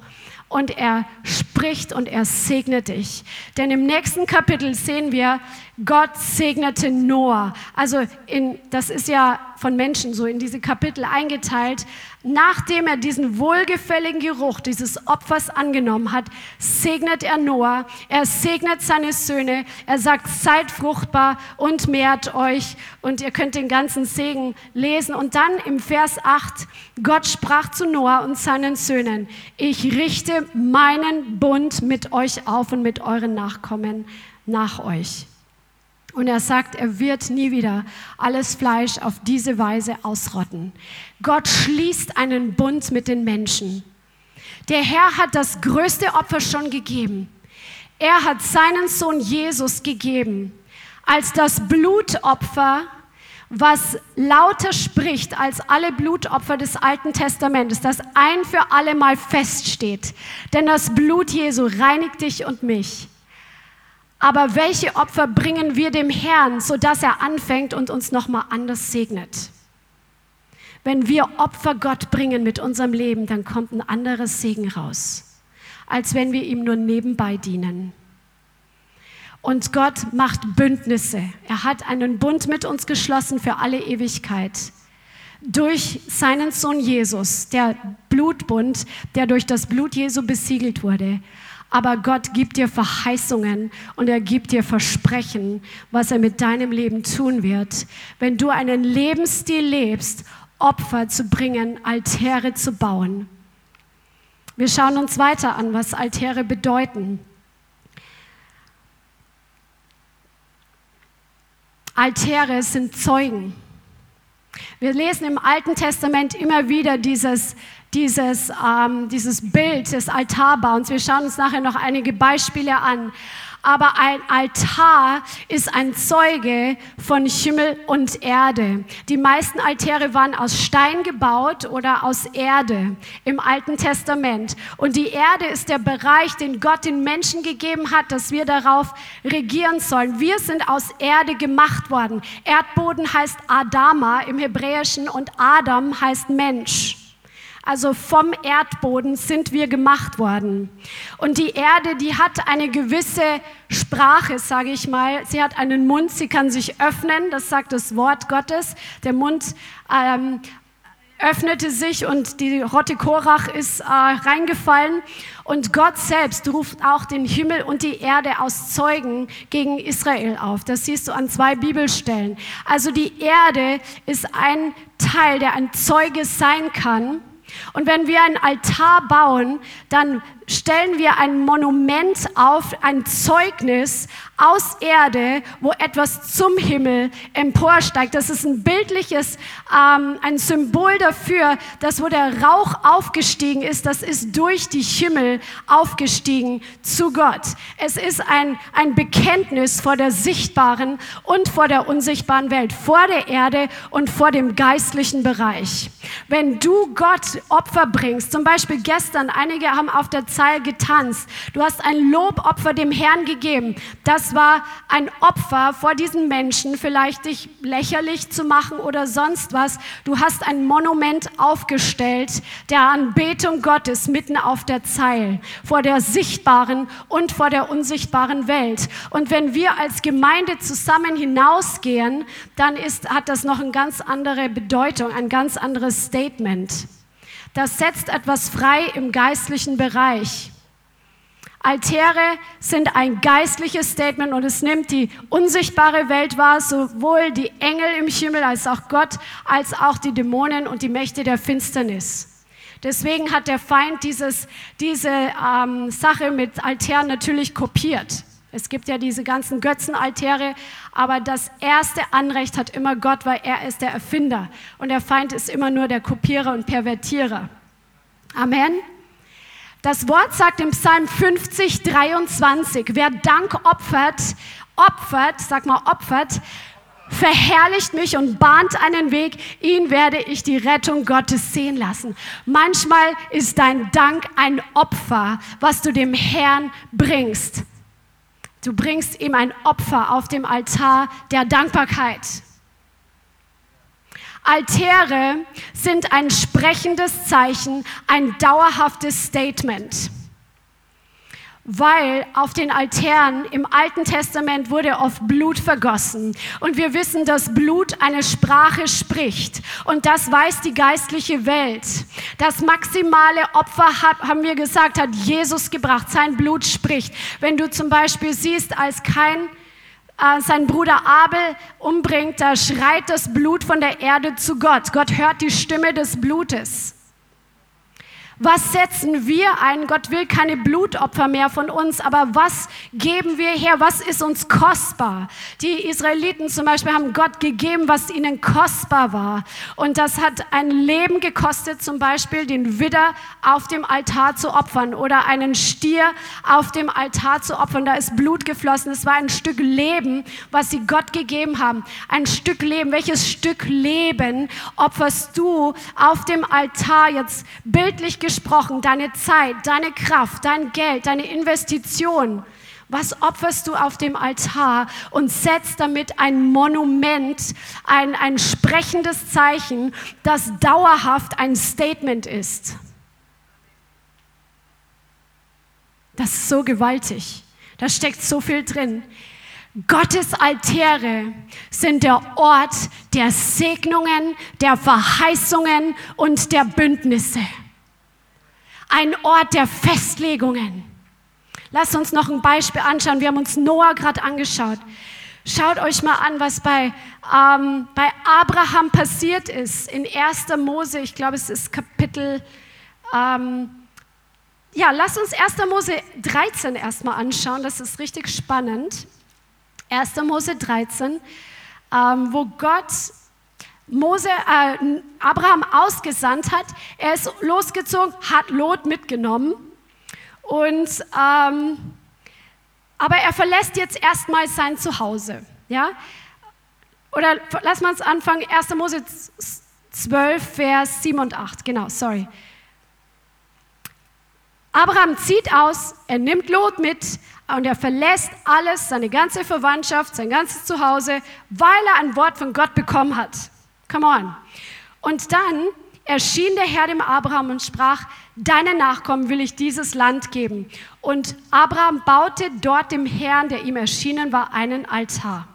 und er spricht und er segnet dich. Denn im nächsten Kapitel sehen wir, Gott segnete Noah. Also in, das ist ja von Menschen so in diese Kapitel eingeteilt. Nachdem er diesen wohlgefälligen Geruch dieses Opfers angenommen hat, segnet er Noah. Er segnet seine Söhne. Er sagt, seid fruchtbar und mehrt euch. Und ihr könnt den ganzen Segen lesen. Und dann im Vers 8, Gott sprach zu Noah und seinen Söhnen, ich richte meinen Bund mit euch auf und mit euren Nachkommen nach euch. Und er sagt, er wird nie wieder alles Fleisch auf diese Weise ausrotten. Gott schließt einen Bund mit den Menschen. Der Herr hat das größte Opfer schon gegeben. Er hat seinen Sohn Jesus gegeben als das Blutopfer, was lauter spricht als alle Blutopfer des Alten Testamentes, das ein für alle Mal feststeht. Denn das Blut Jesu reinigt dich und mich. Aber welche Opfer bringen wir dem Herrn, sodass er anfängt und uns nochmal anders segnet? Wenn wir Opfer Gott bringen mit unserem Leben, dann kommt ein anderes Segen raus, als wenn wir ihm nur nebenbei dienen. Und Gott macht Bündnisse. Er hat einen Bund mit uns geschlossen für alle Ewigkeit. Durch seinen Sohn Jesus, der Blutbund, der durch das Blut Jesu besiegelt wurde. Aber Gott gibt dir Verheißungen und er gibt dir Versprechen, was er mit deinem Leben tun wird. Wenn du einen Lebensstil lebst, Opfer zu bringen, Altäre zu bauen. Wir schauen uns weiter an, was Altäre bedeuten. Altäre sind Zeugen. Wir lesen im Alten Testament immer wieder dieses, dieses, ähm, dieses Bild des Altarbauens. Wir schauen uns nachher noch einige Beispiele an. Aber ein Altar ist ein Zeuge von Himmel und Erde. Die meisten Altäre waren aus Stein gebaut oder aus Erde im Alten Testament. Und die Erde ist der Bereich, den Gott den Menschen gegeben hat, dass wir darauf regieren sollen. Wir sind aus Erde gemacht worden. Erdboden heißt Adama im Hebräischen und Adam heißt Mensch. Also vom Erdboden sind wir gemacht worden. Und die Erde, die hat eine gewisse Sprache, sage ich mal. Sie hat einen Mund, sie kann sich öffnen, das sagt das Wort Gottes. Der Mund ähm, öffnete sich und die Rotte Korach ist äh, reingefallen. Und Gott selbst ruft auch den Himmel und die Erde aus Zeugen gegen Israel auf. Das siehst du an zwei Bibelstellen. Also die Erde ist ein Teil, der ein Zeuge sein kann und wenn wir einen Altar bauen, dann stellen wir ein Monument auf, ein Zeugnis aus Erde, wo etwas zum Himmel emporsteigt. Das ist ein bildliches, ähm, ein Symbol dafür, dass wo der Rauch aufgestiegen ist, das ist durch die Himmel aufgestiegen zu Gott. Es ist ein, ein Bekenntnis vor der sichtbaren und vor der unsichtbaren Welt, vor der Erde und vor dem geistlichen Bereich. Wenn du Gott Opfer bringst, zum Beispiel gestern, einige haben auf der Zeil getanzt, du hast ein Lobopfer dem Herrn gegeben, das war ein Opfer vor diesen Menschen, vielleicht dich lächerlich zu machen oder sonst was. Du hast ein Monument aufgestellt der Anbetung Gottes mitten auf der Zeil, vor der sichtbaren und vor der unsichtbaren Welt. Und wenn wir als Gemeinde zusammen hinausgehen, dann ist, hat das noch eine ganz andere Bedeutung, ein ganz anderes Statement. Das setzt etwas frei im geistlichen Bereich. Altäre sind ein geistliches Statement und es nimmt die unsichtbare Welt wahr, sowohl die Engel im Himmel als auch Gott, als auch die Dämonen und die Mächte der Finsternis. Deswegen hat der Feind dieses, diese ähm, Sache mit Altären natürlich kopiert. Es gibt ja diese ganzen Götzenaltäre, aber das erste Anrecht hat immer Gott, weil er ist der Erfinder und der Feind ist immer nur der Kopierer und Pervertierer. Amen. Das Wort sagt im Psalm 50, 23, wer Dank opfert, opfert, sag mal opfert, verherrlicht mich und bahnt einen Weg, ihn werde ich die Rettung Gottes sehen lassen. Manchmal ist dein Dank ein Opfer, was du dem Herrn bringst. Du bringst ihm ein Opfer auf dem Altar der Dankbarkeit. Altäre sind ein sprechendes Zeichen, ein dauerhaftes Statement. Weil auf den Altären im Alten Testament wurde oft Blut vergossen. Und wir wissen, dass Blut eine Sprache spricht. Und das weiß die geistliche Welt. Das maximale Opfer hat, haben wir gesagt, hat Jesus gebracht. Sein Blut spricht. Wenn du zum Beispiel siehst, als kein äh, seinen Bruder Abel umbringt, da schreit das Blut von der Erde zu Gott. Gott hört die Stimme des Blutes. Was setzen wir ein? Gott will keine Blutopfer mehr von uns, aber was geben wir her? Was ist uns kostbar? Die Israeliten zum Beispiel haben Gott gegeben, was ihnen kostbar war. Und das hat ein Leben gekostet, zum Beispiel den Widder auf dem Altar zu opfern oder einen Stier auf dem Altar zu opfern. Da ist Blut geflossen. Es war ein Stück Leben, was sie Gott gegeben haben. Ein Stück Leben. Welches Stück Leben opferst du auf dem Altar jetzt bildlich gesprochen? Gesprochen, deine Zeit, deine Kraft, dein Geld, deine Investition. Was opferst du auf dem Altar und setzt damit ein Monument, ein, ein sprechendes Zeichen, das dauerhaft ein Statement ist? Das ist so gewaltig. Da steckt so viel drin. Gottes Altäre sind der Ort der Segnungen, der Verheißungen und der Bündnisse ein Ort der Festlegungen. Lasst uns noch ein Beispiel anschauen. Wir haben uns Noah gerade angeschaut. Schaut euch mal an, was bei, ähm, bei Abraham passiert ist in 1. Mose. Ich glaube, es ist Kapitel. Ähm, ja, lasst uns 1. Mose 13 erstmal anschauen. Das ist richtig spannend. 1. Mose 13, ähm, wo Gott Mose, äh, Abraham ausgesandt hat. Er ist losgezogen, hat Lot mitgenommen. Und, ähm, aber er verlässt jetzt erstmal sein Zuhause. Ja? Oder lass mal uns anfangen, 1. Mose 12, Vers 7 und 8. Genau, sorry. Abraham zieht aus, er nimmt Lot mit und er verlässt alles, seine ganze Verwandtschaft, sein ganzes Zuhause, weil er ein Wort von Gott bekommen hat. Come on. Und dann erschien der Herr dem Abraham und sprach, deinen Nachkommen will ich dieses Land geben. Und Abraham baute dort dem Herrn, der ihm erschienen war, einen Altar.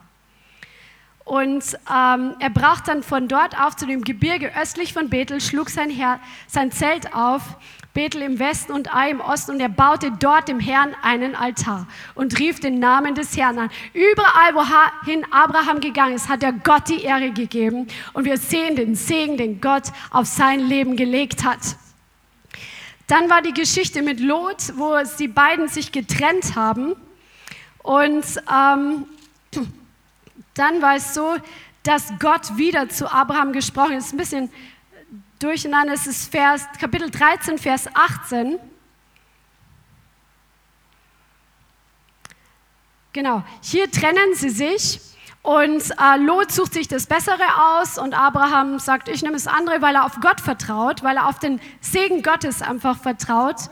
Und ähm, er brach dann von dort auf zu dem Gebirge östlich von Bethel, schlug sein, Herr, sein Zelt auf Bethel im Westen und Ai im Osten und er baute dort dem Herrn einen Altar und rief den Namen des Herrn an. Überall, wohin Abraham gegangen ist, hat er Gott die Ehre gegeben und wir sehen den Segen, den Gott auf sein Leben gelegt hat. Dann war die Geschichte mit Lot, wo sie beiden sich getrennt haben. Und ähm, dann war es so, dass Gott wieder zu Abraham gesprochen ist. Ein bisschen durcheinander. Es ist Vers, Kapitel 13, Vers 18. Genau, hier trennen sie sich und äh, Lot sucht sich das Bessere aus und Abraham sagt, ich nehme das andere, weil er auf Gott vertraut, weil er auf den Segen Gottes einfach vertraut.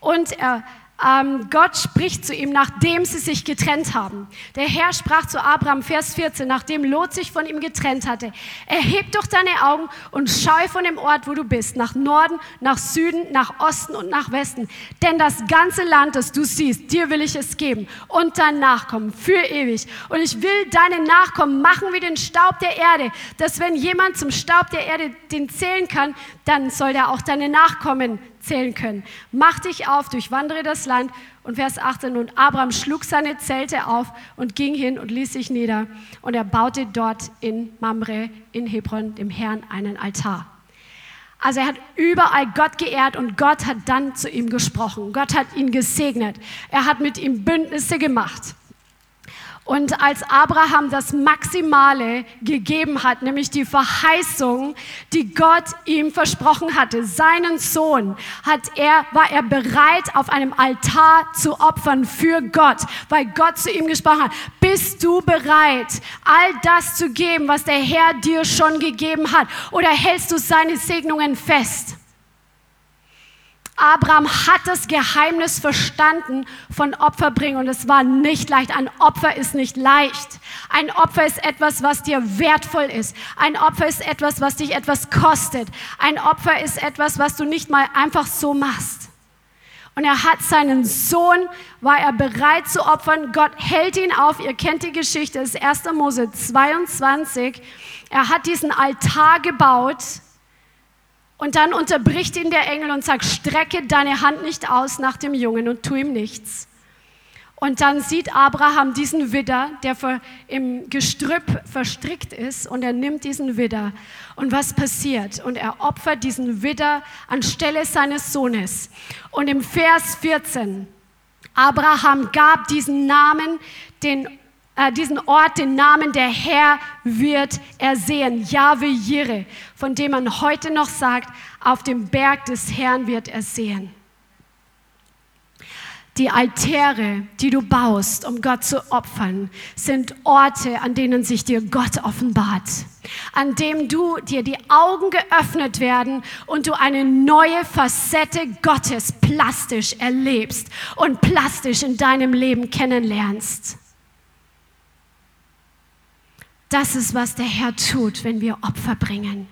Und er ähm, Gott spricht zu ihm, nachdem sie sich getrennt haben. Der Herr sprach zu Abraham, Vers 14, nachdem Lot sich von ihm getrennt hatte, erheb doch deine Augen und schau von dem Ort, wo du bist, nach Norden, nach Süden, nach Osten und nach Westen. Denn das ganze Land, das du siehst, dir will ich es geben und dein Nachkommen für ewig. Und ich will deine Nachkommen machen wie den Staub der Erde, dass wenn jemand zum Staub der Erde den zählen kann, dann soll der auch deine Nachkommen zählen können. Mach dich auf, durchwandere das Land. Und Vers 18, und Abraham schlug seine Zelte auf und ging hin und ließ sich nieder. Und er baute dort in Mamre, in Hebron, dem Herrn, einen Altar. Also er hat überall Gott geehrt und Gott hat dann zu ihm gesprochen. Gott hat ihn gesegnet. Er hat mit ihm Bündnisse gemacht. Und als Abraham das Maximale gegeben hat, nämlich die Verheißung, die Gott ihm versprochen hatte, seinen Sohn, hat er, war er bereit, auf einem Altar zu opfern für Gott, weil Gott zu ihm gesprochen hat. Bist du bereit, all das zu geben, was der Herr dir schon gegeben hat? Oder hältst du seine Segnungen fest? Abraham hat das Geheimnis verstanden von Opferbringen und es war nicht leicht. Ein Opfer ist nicht leicht. Ein Opfer ist etwas, was dir wertvoll ist. Ein Opfer ist etwas, was dich etwas kostet. Ein Opfer ist etwas, was du nicht mal einfach so machst. Und er hat seinen Sohn, war er bereit zu opfern. Gott hält ihn auf. Ihr kennt die Geschichte, das ist 1. Mose 22. Er hat diesen Altar gebaut und dann unterbricht ihn der Engel und sagt, strecke deine Hand nicht aus nach dem Jungen und tu ihm nichts. Und dann sieht Abraham diesen Widder, der im Gestrüpp verstrickt ist, und er nimmt diesen Widder. Und was passiert? Und er opfert diesen Widder anstelle seines Sohnes. Und im Vers 14, Abraham gab diesen Namen, den äh, diesen Ort den Namen der Herr wird ersehen, Jahwe Jireh, von dem man heute noch sagt, auf dem Berg des Herrn wird er sehen. Die Altäre, die du baust, um Gott zu opfern, sind Orte, an denen sich dir Gott offenbart, an dem du dir die Augen geöffnet werden und du eine neue Facette Gottes plastisch erlebst und plastisch in deinem Leben kennenlernst. Das ist, was der Herr tut, wenn wir Opfer bringen.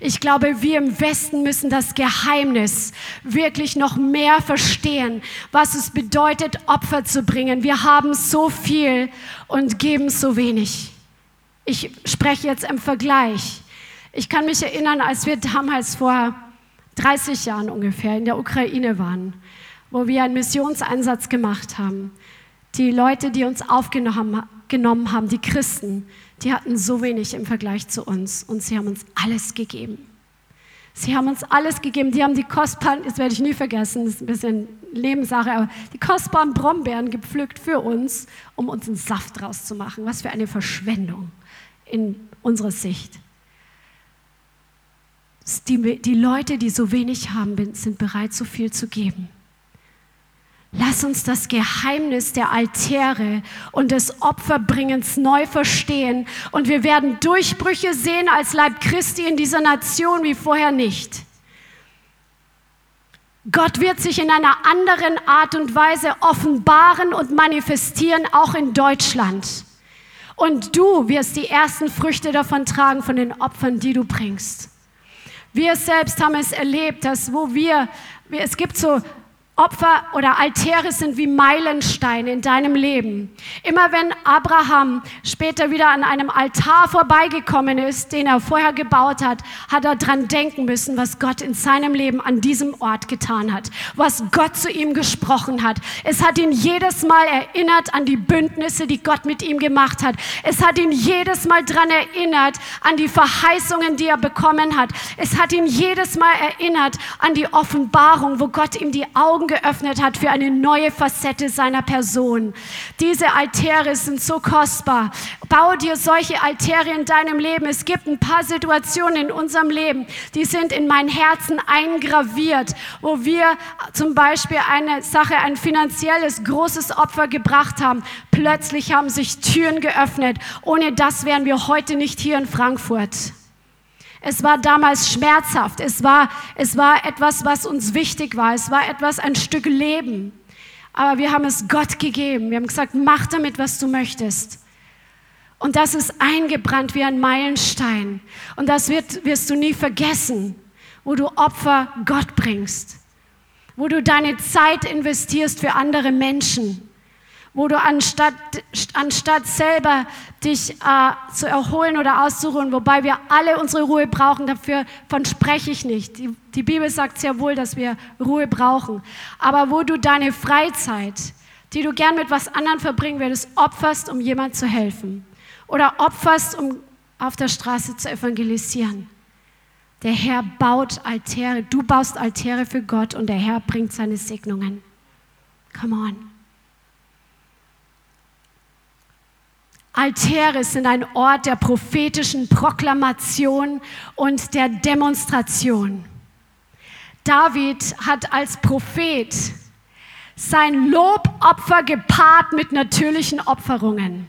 Ich glaube, wir im Westen müssen das Geheimnis wirklich noch mehr verstehen, was es bedeutet, Opfer zu bringen. Wir haben so viel und geben so wenig. Ich spreche jetzt im Vergleich. Ich kann mich erinnern, als wir damals vor 30 Jahren ungefähr in der Ukraine waren, wo wir einen Missionseinsatz gemacht haben. Die Leute, die uns aufgenommen haben, die Christen, die hatten so wenig im Vergleich zu uns und sie haben uns alles gegeben. Sie haben uns alles gegeben. Die haben die kostbaren, das werde ich nie vergessen, das ist ein bisschen Lebenssache, aber die kostbaren Brombeeren gepflückt für uns, um uns einen Saft draus zu machen. Was für eine Verschwendung in unserer Sicht. Die, die Leute, die so wenig haben, sind bereit, so viel zu geben. Lass uns das Geheimnis der Altäre und des Opferbringens neu verstehen und wir werden Durchbrüche sehen als Leib Christi in dieser Nation wie vorher nicht. Gott wird sich in einer anderen Art und Weise offenbaren und manifestieren, auch in Deutschland. Und du wirst die ersten Früchte davon tragen, von den Opfern, die du bringst. Wir selbst haben es erlebt, dass wo wir, es gibt so Opfer oder Altäre sind wie Meilensteine in deinem Leben. Immer wenn Abraham später wieder an einem Altar vorbeigekommen ist, den er vorher gebaut hat, hat er dran denken müssen, was Gott in seinem Leben an diesem Ort getan hat, was Gott zu ihm gesprochen hat. Es hat ihn jedes Mal erinnert an die Bündnisse, die Gott mit ihm gemacht hat. Es hat ihn jedes Mal dran erinnert an die Verheißungen, die er bekommen hat. Es hat ihn jedes Mal erinnert an die Offenbarung, wo Gott ihm die Augen geöffnet hat für eine neue Facette seiner Person. Diese Altäre sind so kostbar. Bau dir solche Altäre in deinem Leben. Es gibt ein paar Situationen in unserem Leben, die sind in mein Herzen eingraviert, wo wir zum Beispiel eine Sache, ein finanzielles großes Opfer gebracht haben. Plötzlich haben sich Türen geöffnet. Ohne das wären wir heute nicht hier in Frankfurt. Es war damals schmerzhaft. Es war, es war etwas, was uns wichtig war. Es war etwas, ein Stück Leben. Aber wir haben es Gott gegeben. Wir haben gesagt, mach damit, was du möchtest. Und das ist eingebrannt wie ein Meilenstein. Und das wird, wirst du nie vergessen, wo du Opfer Gott bringst. Wo du deine Zeit investierst für andere Menschen wo du anstatt, anstatt selber dich äh, zu erholen oder auszuruhen, wobei wir alle unsere Ruhe brauchen, dafür von spreche ich nicht. Die, die Bibel sagt sehr wohl, dass wir Ruhe brauchen. Aber wo du deine Freizeit, die du gern mit was anderem verbringen würdest, opferst, um jemand zu helfen. Oder opferst, um auf der Straße zu evangelisieren. Der Herr baut Altäre, du baust Altäre für Gott und der Herr bringt seine Segnungen. Come on. Altäre sind ein Ort der prophetischen Proklamation und der Demonstration. David hat als Prophet sein Lobopfer gepaart mit natürlichen Opferungen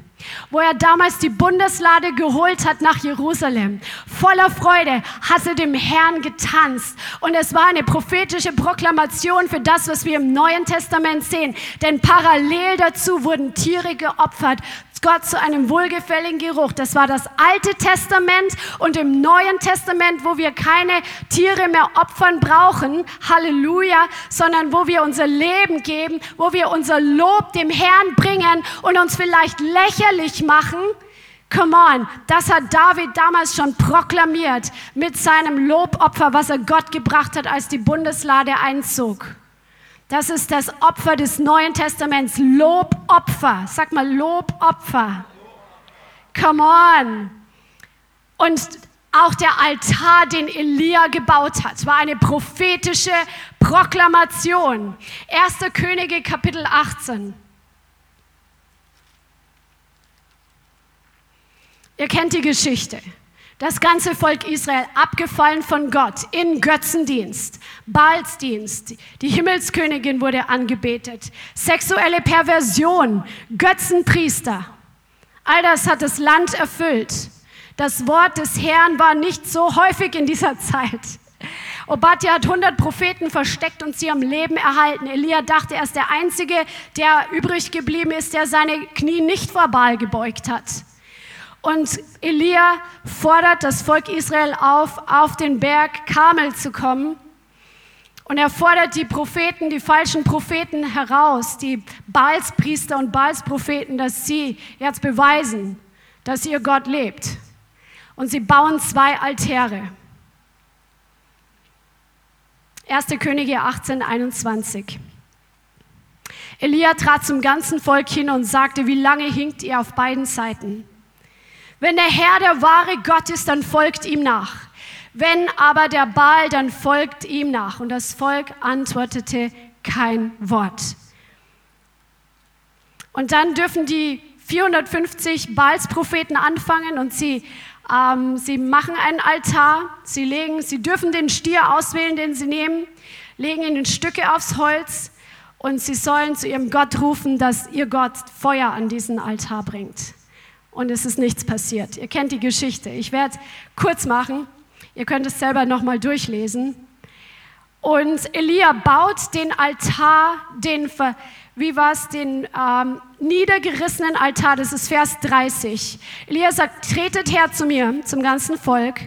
wo er damals die Bundeslade geholt hat nach Jerusalem. Voller Freude hat er dem Herrn getanzt. Und es war eine prophetische Proklamation für das, was wir im Neuen Testament sehen. Denn parallel dazu wurden Tiere geopfert Gott zu einem wohlgefälligen Geruch. Das war das Alte Testament und im Neuen Testament, wo wir keine Tiere mehr opfern brauchen, Halleluja, sondern wo wir unser Leben geben, wo wir unser Lob dem Herrn bringen und uns vielleicht lächerlich machen. Come on, das hat David damals schon proklamiert mit seinem Lobopfer, was er Gott gebracht hat, als die Bundeslade einzog. Das ist das Opfer des Neuen Testaments, Lobopfer. Sag mal Lobopfer. Come on. Und auch der Altar, den Elia gebaut hat, war eine prophetische Proklamation. 1. Könige Kapitel 18. Ihr kennt die Geschichte. Das ganze Volk Israel abgefallen von Gott in Götzendienst, Baalsdienst. Die Himmelskönigin wurde angebetet. Sexuelle Perversion, Götzenpriester. All das hat das Land erfüllt. Das Wort des Herrn war nicht so häufig in dieser Zeit. Obadja hat 100 Propheten versteckt und sie am Leben erhalten. Elia dachte, er ist der Einzige, der übrig geblieben ist, der seine Knie nicht vor Baal gebeugt hat. Und Elia fordert das Volk Israel auf, auf den Berg Karmel zu kommen. Und er fordert die Propheten, die falschen Propheten heraus, die Baalspriester und Baalspropheten, dass sie jetzt beweisen, dass ihr Gott lebt. Und sie bauen zwei Altäre. 1. Könige 18, 21. Elia trat zum ganzen Volk hin und sagte, wie lange hinkt ihr auf beiden Seiten? Wenn der Herr der wahre Gott ist, dann folgt ihm nach. Wenn aber der Baal, dann folgt ihm nach. Und das Volk antwortete kein Wort. Und dann dürfen die 450 Baals-Propheten anfangen und sie, ähm, sie machen einen Altar. Sie, legen, sie dürfen den Stier auswählen, den sie nehmen, legen ihnen Stücke aufs Holz und sie sollen zu ihrem Gott rufen, dass ihr Gott Feuer an diesen Altar bringt und es ist nichts passiert. Ihr kennt die Geschichte. Ich werde kurz machen. Ihr könnt es selber nochmal durchlesen. Und Elia baut den Altar, den, wie war es, den ähm, niedergerissenen Altar, das ist Vers 30. Elia sagt, tretet her zu mir, zum ganzen Volk,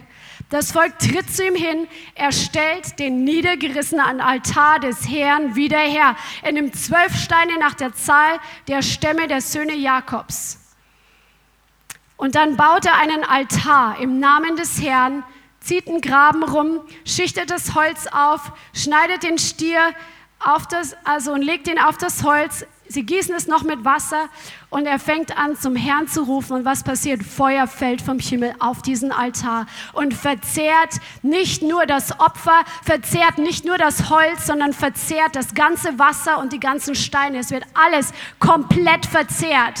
Das Volk tritt zu ihm hin, er stellt den niedergerissenen Altar des Herrn wieder her. Er nimmt zwölf Steine nach der Zahl der Stämme der Söhne Jakobs. Und dann baut er einen Altar im Namen des Herrn, zieht einen Graben rum, schichtet das Holz auf, schneidet den Stier auf das, also und legt ihn auf das Holz. Sie gießen es noch mit Wasser und er fängt an, zum Herrn zu rufen. Und was passiert? Feuer fällt vom Himmel auf diesen Altar und verzehrt nicht nur das Opfer, verzehrt nicht nur das Holz, sondern verzehrt das ganze Wasser und die ganzen Steine. Es wird alles komplett verzehrt.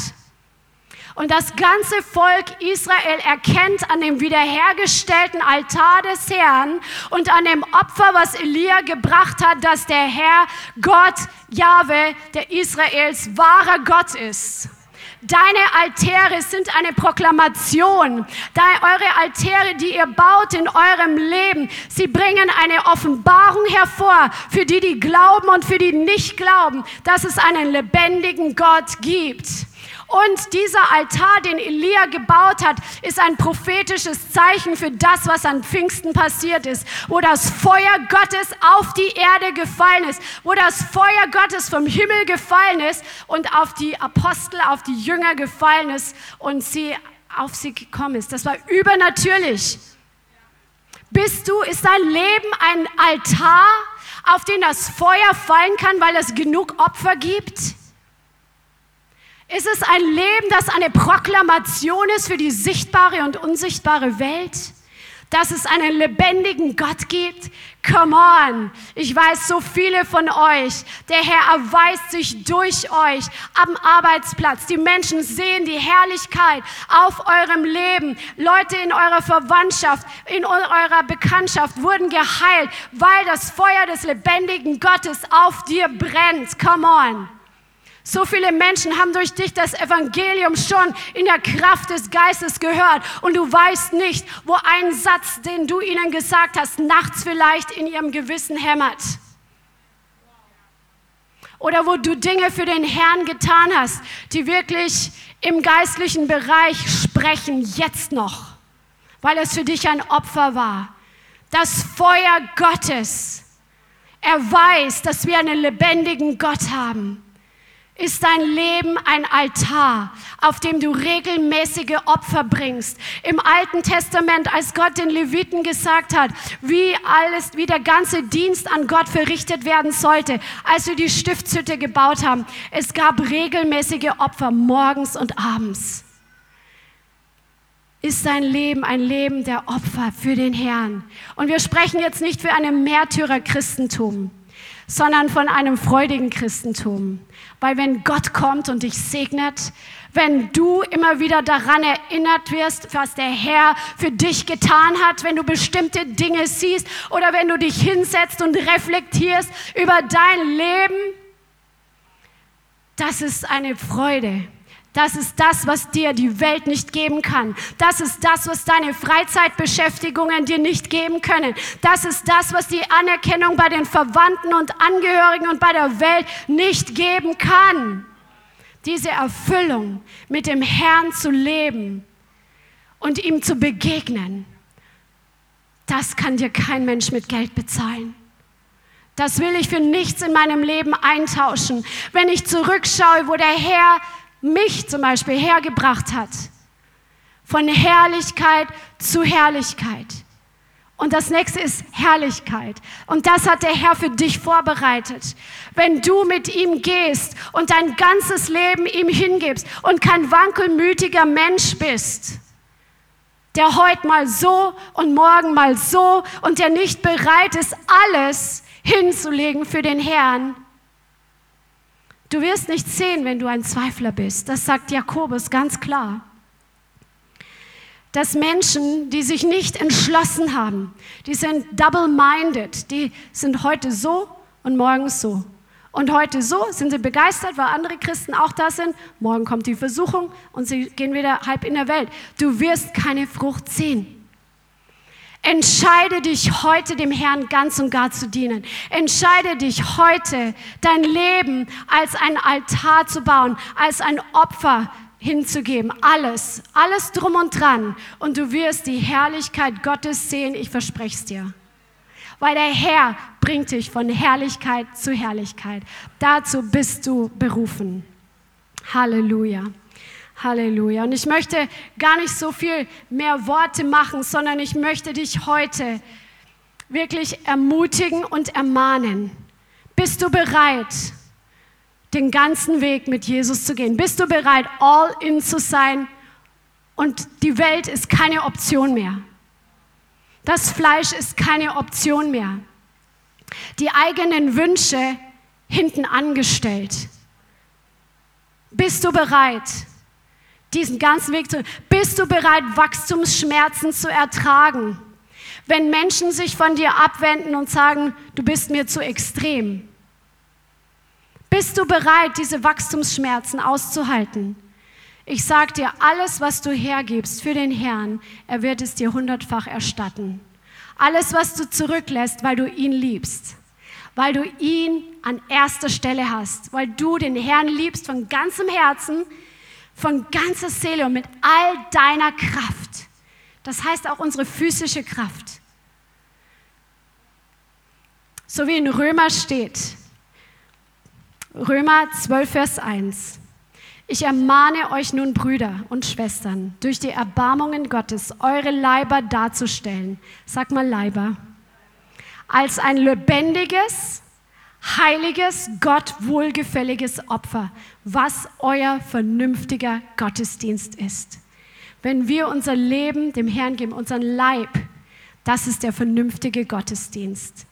Und das ganze Volk Israel erkennt an dem wiederhergestellten Altar des Herrn und an dem Opfer, was Elia gebracht hat, dass der Herr Gott, Jahwe, der Israels wahrer Gott ist. Deine Altäre sind eine Proklamation. eure Altäre, die ihr baut in eurem Leben, sie bringen eine Offenbarung hervor für die, die glauben und für die nicht glauben, dass es einen lebendigen Gott gibt. Und dieser Altar, den Elia gebaut hat, ist ein prophetisches Zeichen für das, was an Pfingsten passiert ist, wo das Feuer Gottes auf die Erde gefallen ist, wo das Feuer Gottes vom Himmel gefallen ist und auf die Apostel, auf die Jünger gefallen ist und sie auf sie gekommen ist. Das war übernatürlich. Bist du, ist dein Leben ein Altar, auf den das Feuer fallen kann, weil es genug Opfer gibt? Ist es ein Leben, das eine Proklamation ist für die sichtbare und unsichtbare Welt? Dass es einen lebendigen Gott gibt? Come on! Ich weiß, so viele von euch, der Herr erweist sich durch euch am Arbeitsplatz. Die Menschen sehen die Herrlichkeit auf eurem Leben. Leute in eurer Verwandtschaft, in eurer Bekanntschaft wurden geheilt, weil das Feuer des lebendigen Gottes auf dir brennt. Come on! So viele Menschen haben durch dich das Evangelium schon in der Kraft des Geistes gehört und du weißt nicht, wo ein Satz, den du ihnen gesagt hast, nachts vielleicht in ihrem Gewissen hämmert. Oder wo du Dinge für den Herrn getan hast, die wirklich im geistlichen Bereich sprechen, jetzt noch, weil es für dich ein Opfer war. Das Feuer Gottes. Er weiß, dass wir einen lebendigen Gott haben ist dein Leben ein Altar, auf dem du regelmäßige Opfer bringst. Im Alten Testament, als Gott den Leviten gesagt hat, wie alles, wie der ganze Dienst an Gott verrichtet werden sollte, als wir die Stiftshütte gebaut haben, es gab regelmäßige Opfer morgens und abends. Ist dein Leben ein Leben der Opfer für den Herrn? Und wir sprechen jetzt nicht für ein Märtyrer-Christentum sondern von einem freudigen Christentum. Weil wenn Gott kommt und dich segnet, wenn du immer wieder daran erinnert wirst, was der Herr für dich getan hat, wenn du bestimmte Dinge siehst oder wenn du dich hinsetzt und reflektierst über dein Leben, das ist eine Freude. Das ist das, was dir die Welt nicht geben kann. Das ist das, was deine Freizeitbeschäftigungen dir nicht geben können. Das ist das, was die Anerkennung bei den Verwandten und Angehörigen und bei der Welt nicht geben kann. Diese Erfüllung, mit dem Herrn zu leben und ihm zu begegnen, das kann dir kein Mensch mit Geld bezahlen. Das will ich für nichts in meinem Leben eintauschen. Wenn ich zurückschaue, wo der Herr mich zum Beispiel hergebracht hat. Von Herrlichkeit zu Herrlichkeit. Und das nächste ist Herrlichkeit. Und das hat der Herr für dich vorbereitet. Wenn du mit ihm gehst und dein ganzes Leben ihm hingibst und kein wankelmütiger Mensch bist, der heute mal so und morgen mal so und der nicht bereit ist, alles hinzulegen für den Herrn, Du wirst nicht sehen, wenn du ein Zweifler bist. Das sagt Jakobus ganz klar. Dass Menschen, die sich nicht entschlossen haben, die sind double-minded, die sind heute so und morgen so. Und heute so sind sie begeistert, weil andere Christen auch da sind. Morgen kommt die Versuchung und sie gehen wieder halb in der Welt. Du wirst keine Frucht sehen. Entscheide dich heute dem Herrn ganz und gar zu dienen. Entscheide dich heute, dein Leben als ein Altar zu bauen, als ein Opfer hinzugeben. Alles, alles drum und dran. Und du wirst die Herrlichkeit Gottes sehen, ich verspreche es dir. Weil der Herr bringt dich von Herrlichkeit zu Herrlichkeit. Dazu bist du berufen. Halleluja. Halleluja. Und ich möchte gar nicht so viel mehr Worte machen, sondern ich möchte dich heute wirklich ermutigen und ermahnen. Bist du bereit? den ganzen Weg mit Jesus zu gehen? Bist du bereit, all in zu sein und die Welt ist keine Option mehr? Das Fleisch ist keine Option mehr. Die eigenen Wünsche hinten angestellt. Bist du bereit, diesen ganzen Weg zu... Bist du bereit, Wachstumsschmerzen zu ertragen? Wenn Menschen sich von dir abwenden und sagen, du bist mir zu extrem. Bist du bereit, diese Wachstumsschmerzen auszuhalten? Ich sage dir, alles, was du hergibst für den Herrn, er wird es dir hundertfach erstatten. Alles, was du zurücklässt, weil du ihn liebst, weil du ihn an erster Stelle hast, weil du den Herrn liebst von ganzem Herzen, von ganzer Seele und mit all deiner Kraft. Das heißt auch unsere physische Kraft. So wie in Römer steht, Römer 12, Vers 1. Ich ermahne euch nun, Brüder und Schwestern, durch die Erbarmungen Gottes eure Leiber darzustellen. Sag mal Leiber. Als ein lebendiges, heiliges, Gott wohlgefälliges Opfer, was euer vernünftiger Gottesdienst ist. Wenn wir unser Leben dem Herrn geben, unseren Leib, das ist der vernünftige Gottesdienst.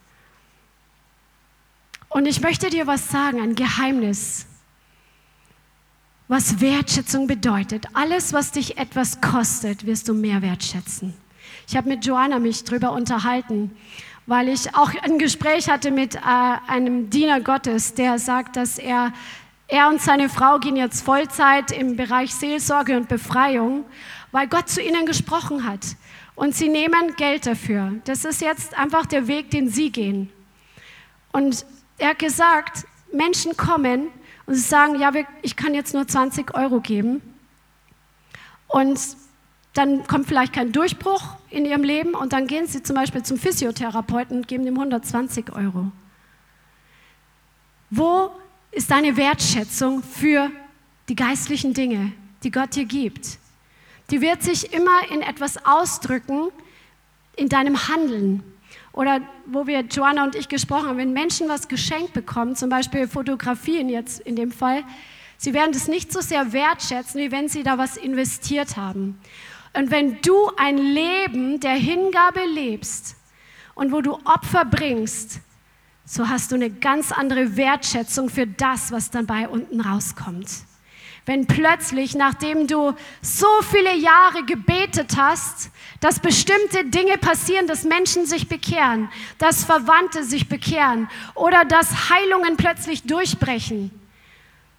Und ich möchte dir was sagen, ein Geheimnis, was Wertschätzung bedeutet. Alles, was dich etwas kostet, wirst du mehr wertschätzen. Ich habe mit Joanna mich darüber unterhalten, weil ich auch ein Gespräch hatte mit äh, einem Diener Gottes, der sagt, dass er, er und seine Frau gehen jetzt Vollzeit im Bereich Seelsorge und Befreiung, weil Gott zu ihnen gesprochen hat. Und sie nehmen Geld dafür. Das ist jetzt einfach der Weg, den sie gehen. Und er hat gesagt, Menschen kommen und sagen, ja, ich kann jetzt nur 20 Euro geben. Und dann kommt vielleicht kein Durchbruch in ihrem Leben und dann gehen sie zum Beispiel zum Physiotherapeuten und geben ihm 120 Euro. Wo ist deine Wertschätzung für die geistlichen Dinge, die Gott dir gibt? Die wird sich immer in etwas ausdrücken, in deinem Handeln. Oder wo wir, Joanna und ich, gesprochen haben, wenn Menschen was geschenkt bekommen, zum Beispiel Fotografien jetzt in dem Fall, sie werden das nicht so sehr wertschätzen, wie wenn sie da was investiert haben. Und wenn du ein Leben der Hingabe lebst und wo du Opfer bringst, so hast du eine ganz andere Wertschätzung für das, was dann bei unten rauskommt. Wenn plötzlich, nachdem du so viele Jahre gebetet hast, dass bestimmte Dinge passieren, dass Menschen sich bekehren, dass Verwandte sich bekehren oder dass Heilungen plötzlich durchbrechen.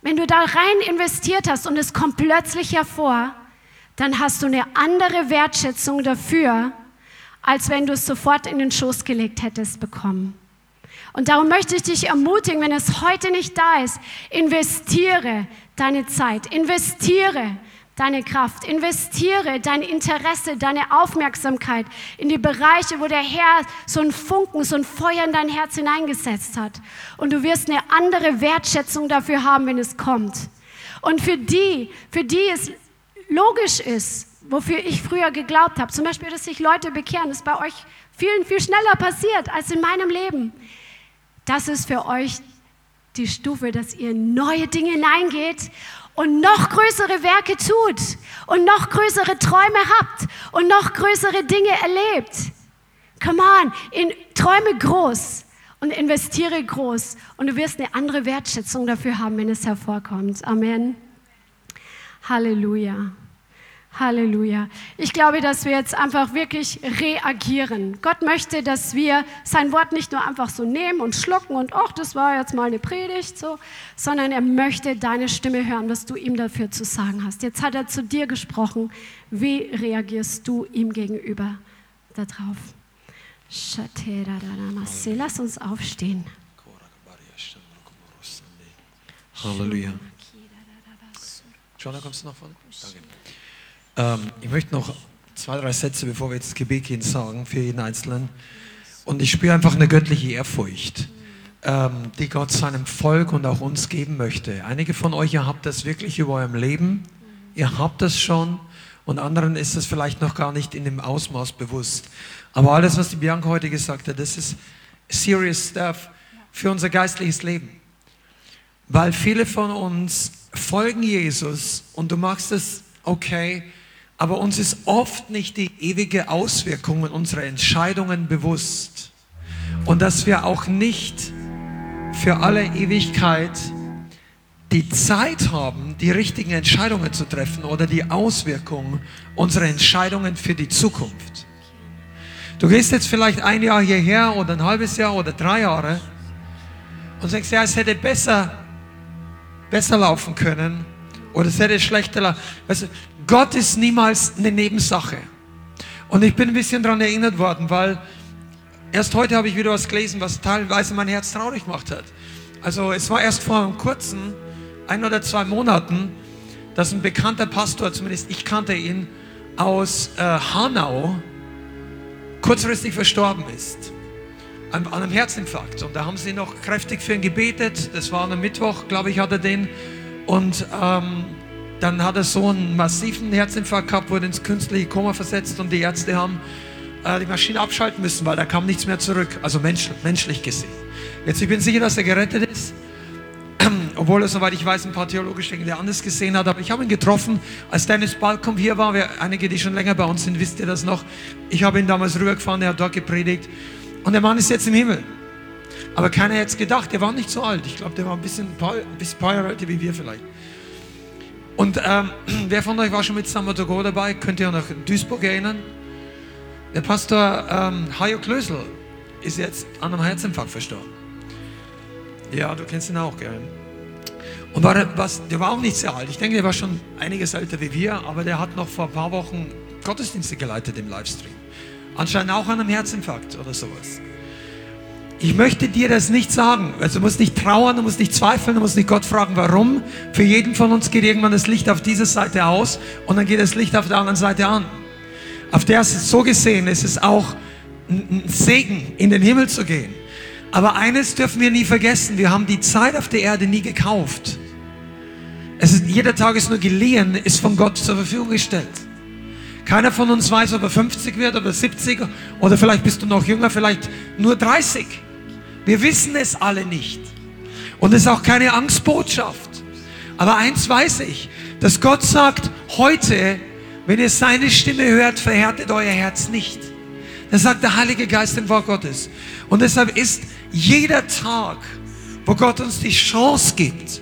Wenn du da rein investiert hast und es kommt plötzlich hervor, dann hast du eine andere Wertschätzung dafür, als wenn du es sofort in den Schoß gelegt hättest bekommen. Und darum möchte ich dich ermutigen, wenn es heute nicht da ist, investiere deine Zeit, investiere deine Kraft, investiere dein Interesse, deine Aufmerksamkeit in die Bereiche, wo der Herr so einen Funken, so ein Feuer in dein Herz hineingesetzt hat. Und du wirst eine andere Wertschätzung dafür haben, wenn es kommt. Und für die, für die es logisch ist, wofür ich früher geglaubt habe, zum Beispiel, dass sich Leute bekehren, ist bei euch vielen viel schneller passiert als in meinem Leben. Das ist für euch die Stufe, dass ihr neue Dinge hineingeht und noch größere Werke tut und noch größere Träume habt und noch größere Dinge erlebt. Come on, in, träume groß und investiere groß und du wirst eine andere Wertschätzung dafür haben, wenn es hervorkommt. Amen. Halleluja. Halleluja. Ich glaube, dass wir jetzt einfach wirklich reagieren. Gott möchte, dass wir sein Wort nicht nur einfach so nehmen und schlucken und, ach, das war jetzt mal eine Predigt, so, sondern er möchte deine Stimme hören, was du ihm dafür zu sagen hast. Jetzt hat er zu dir gesprochen. Wie reagierst du ihm gegenüber darauf? Lass uns aufstehen. Halleluja. Jonah, kommst du nach vorne? Danke. Ähm, ich möchte noch zwei, drei Sätze, bevor wir jetzt das Gebet gehen, sagen für jeden Einzelnen. Und ich spüre einfach eine göttliche Ehrfurcht, ähm, die Gott seinem Volk und auch uns geben möchte. Einige von euch, ihr habt das wirklich über eurem Leben. Ihr habt das schon. Und anderen ist das vielleicht noch gar nicht in dem Ausmaß bewusst. Aber alles, was die Bianca heute gesagt hat, das ist serious stuff für unser geistliches Leben. Weil viele von uns folgen Jesus und du machst es okay, aber uns ist oft nicht die ewige Auswirkungen unserer Entscheidungen bewusst. Und dass wir auch nicht für alle Ewigkeit die Zeit haben, die richtigen Entscheidungen zu treffen oder die Auswirkungen unserer Entscheidungen für die Zukunft. Du gehst jetzt vielleicht ein Jahr hierher oder ein halbes Jahr oder drei Jahre und sagst, ja, es hätte besser, besser laufen können oder es hätte schlechter laufen. Weißt du, Gott ist niemals eine Nebensache. Und ich bin ein bisschen daran erinnert worden, weil erst heute habe ich wieder was gelesen, was teilweise mein Herz traurig gemacht hat. Also es war erst vor einem kurzen, ein oder zwei Monaten, dass ein bekannter Pastor, zumindest ich kannte ihn, aus äh, Hanau kurzfristig verstorben ist. An, an, einem Herzinfarkt. Und da haben sie noch kräftig für ihn gebetet. Das war am Mittwoch, glaube ich, hat er den. Und ähm, dann hat er so einen massiven Herzinfarkt gehabt, wurde ins künstliche Koma versetzt und die Ärzte haben äh, die Maschine abschalten müssen, weil da kam nichts mehr zurück. Also mensch, menschlich gesehen. Jetzt, ich bin sicher, dass er gerettet ist obwohl er, soweit ich weiß, ein paar theologische Dinge anders gesehen hat. Aber ich habe ihn getroffen, als Dennis Balkom hier war. Wir, einige, die schon länger bei uns sind, wisst ihr das noch. Ich habe ihn damals rübergefahren, er hat dort gepredigt. Und der Mann ist jetzt im Himmel. Aber keiner hätte es gedacht, der war nicht so alt. Ich glaube, der war ein bisschen, ein bisschen paar Jahre älter wie wir vielleicht. Und ähm, wer von euch war schon mit Samatogo dabei? Könnt ihr euch nach Duisburg erinnern? Der Pastor ähm, Hajo Klösel ist jetzt an einem Herzinfarkt verstorben. Ja, du kennst ihn auch, gell? Und war, was, der war auch nicht sehr alt. Ich denke, der war schon einiges älter wie wir, aber der hat noch vor ein paar Wochen Gottesdienste geleitet im Livestream. Anscheinend auch an einem Herzinfarkt oder sowas. Ich möchte dir das nicht sagen. Also du musst nicht trauern, du musst nicht zweifeln, du musst nicht Gott fragen, warum. Für jeden von uns geht irgendwann das Licht auf diese Seite aus und dann geht das Licht auf der anderen Seite an. Auf der ist es so gesehen, ist es auch ein Segen, in den Himmel zu gehen. Aber eines dürfen wir nie vergessen, wir haben die Zeit auf der Erde nie gekauft. Es ist, jeder Tag ist nur geliehen, ist von Gott zur Verfügung gestellt. Keiner von uns weiß, ob er 50 wird oder 70 oder vielleicht bist du noch jünger, vielleicht nur 30. Wir wissen es alle nicht. Und es ist auch keine Angstbotschaft. Aber eins weiß ich, dass Gott sagt, heute, wenn ihr seine Stimme hört, verhärtet euer Herz nicht. Das sagt der Heilige Geist im Wort Gottes. Und deshalb ist jeder Tag, wo Gott uns die Chance gibt,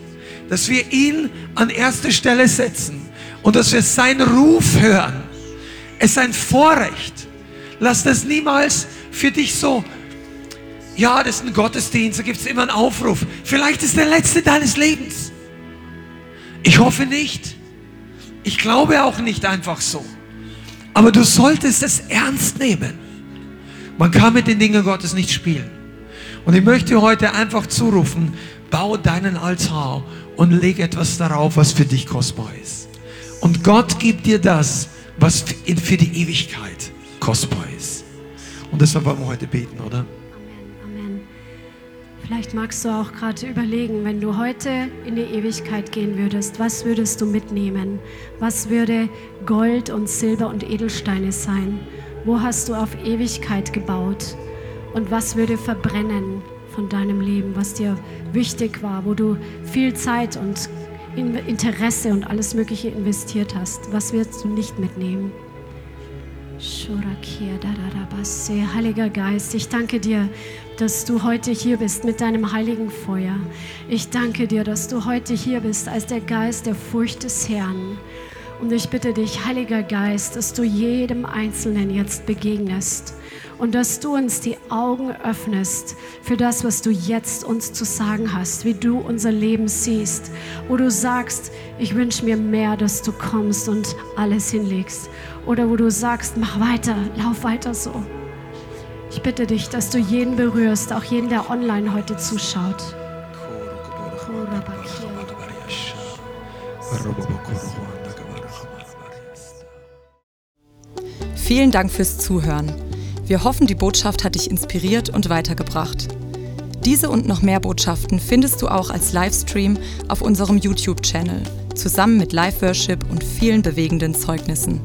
dass wir ihn an erste Stelle setzen und dass wir seinen Ruf hören. Ist ein Vorrecht. Lass das niemals für dich so, ja, das ist ein Gottesdienst, da gibt es immer einen Aufruf. Vielleicht ist der letzte deines Lebens. Ich hoffe nicht. Ich glaube auch nicht einfach so. Aber du solltest es ernst nehmen. Man kann mit den Dingen Gottes nicht spielen. Und ich möchte heute einfach zurufen, bau deinen Altar und leg etwas darauf, was für dich kostbar ist. Und Gott gibt dir das, was für die Ewigkeit kostbar ist. Und deshalb wollen wir heute beten, oder? Vielleicht magst du auch gerade überlegen, wenn du heute in die Ewigkeit gehen würdest, was würdest du mitnehmen? Was würde Gold und Silber und Edelsteine sein? Wo hast du auf Ewigkeit gebaut? Und was würde verbrennen? von deinem Leben, was dir wichtig war, wo du viel Zeit und Interesse und alles Mögliche investiert hast. Was wirst du nicht mitnehmen? Heiliger Geist, ich danke dir, dass du heute hier bist mit deinem heiligen Feuer. Ich danke dir, dass du heute hier bist als der Geist der Furcht des Herrn. Und ich bitte dich, Heiliger Geist, dass du jedem Einzelnen jetzt begegnest und dass du uns die Augen öffnest für das, was du jetzt uns zu sagen hast, wie du unser Leben siehst, wo du sagst, ich wünsche mir mehr, dass du kommst und alles hinlegst. Oder wo du sagst, mach weiter, lauf weiter so. Ich bitte dich, dass du jeden berührst, auch jeden, der online heute zuschaut. Vielen Dank fürs Zuhören. Wir hoffen, die Botschaft hat dich inspiriert und weitergebracht. Diese und noch mehr Botschaften findest du auch als Livestream auf unserem YouTube-Channel, zusammen mit Live-Worship und vielen bewegenden Zeugnissen.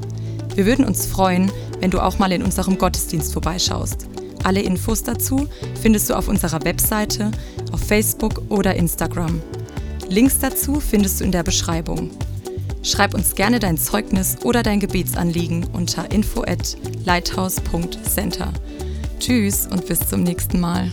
Wir würden uns freuen, wenn du auch mal in unserem Gottesdienst vorbeischaust. Alle Infos dazu findest du auf unserer Webseite, auf Facebook oder Instagram. Links dazu findest du in der Beschreibung. Schreib uns gerne dein Zeugnis oder dein Gebetsanliegen unter info at lighthouse.center. Tschüss und bis zum nächsten Mal.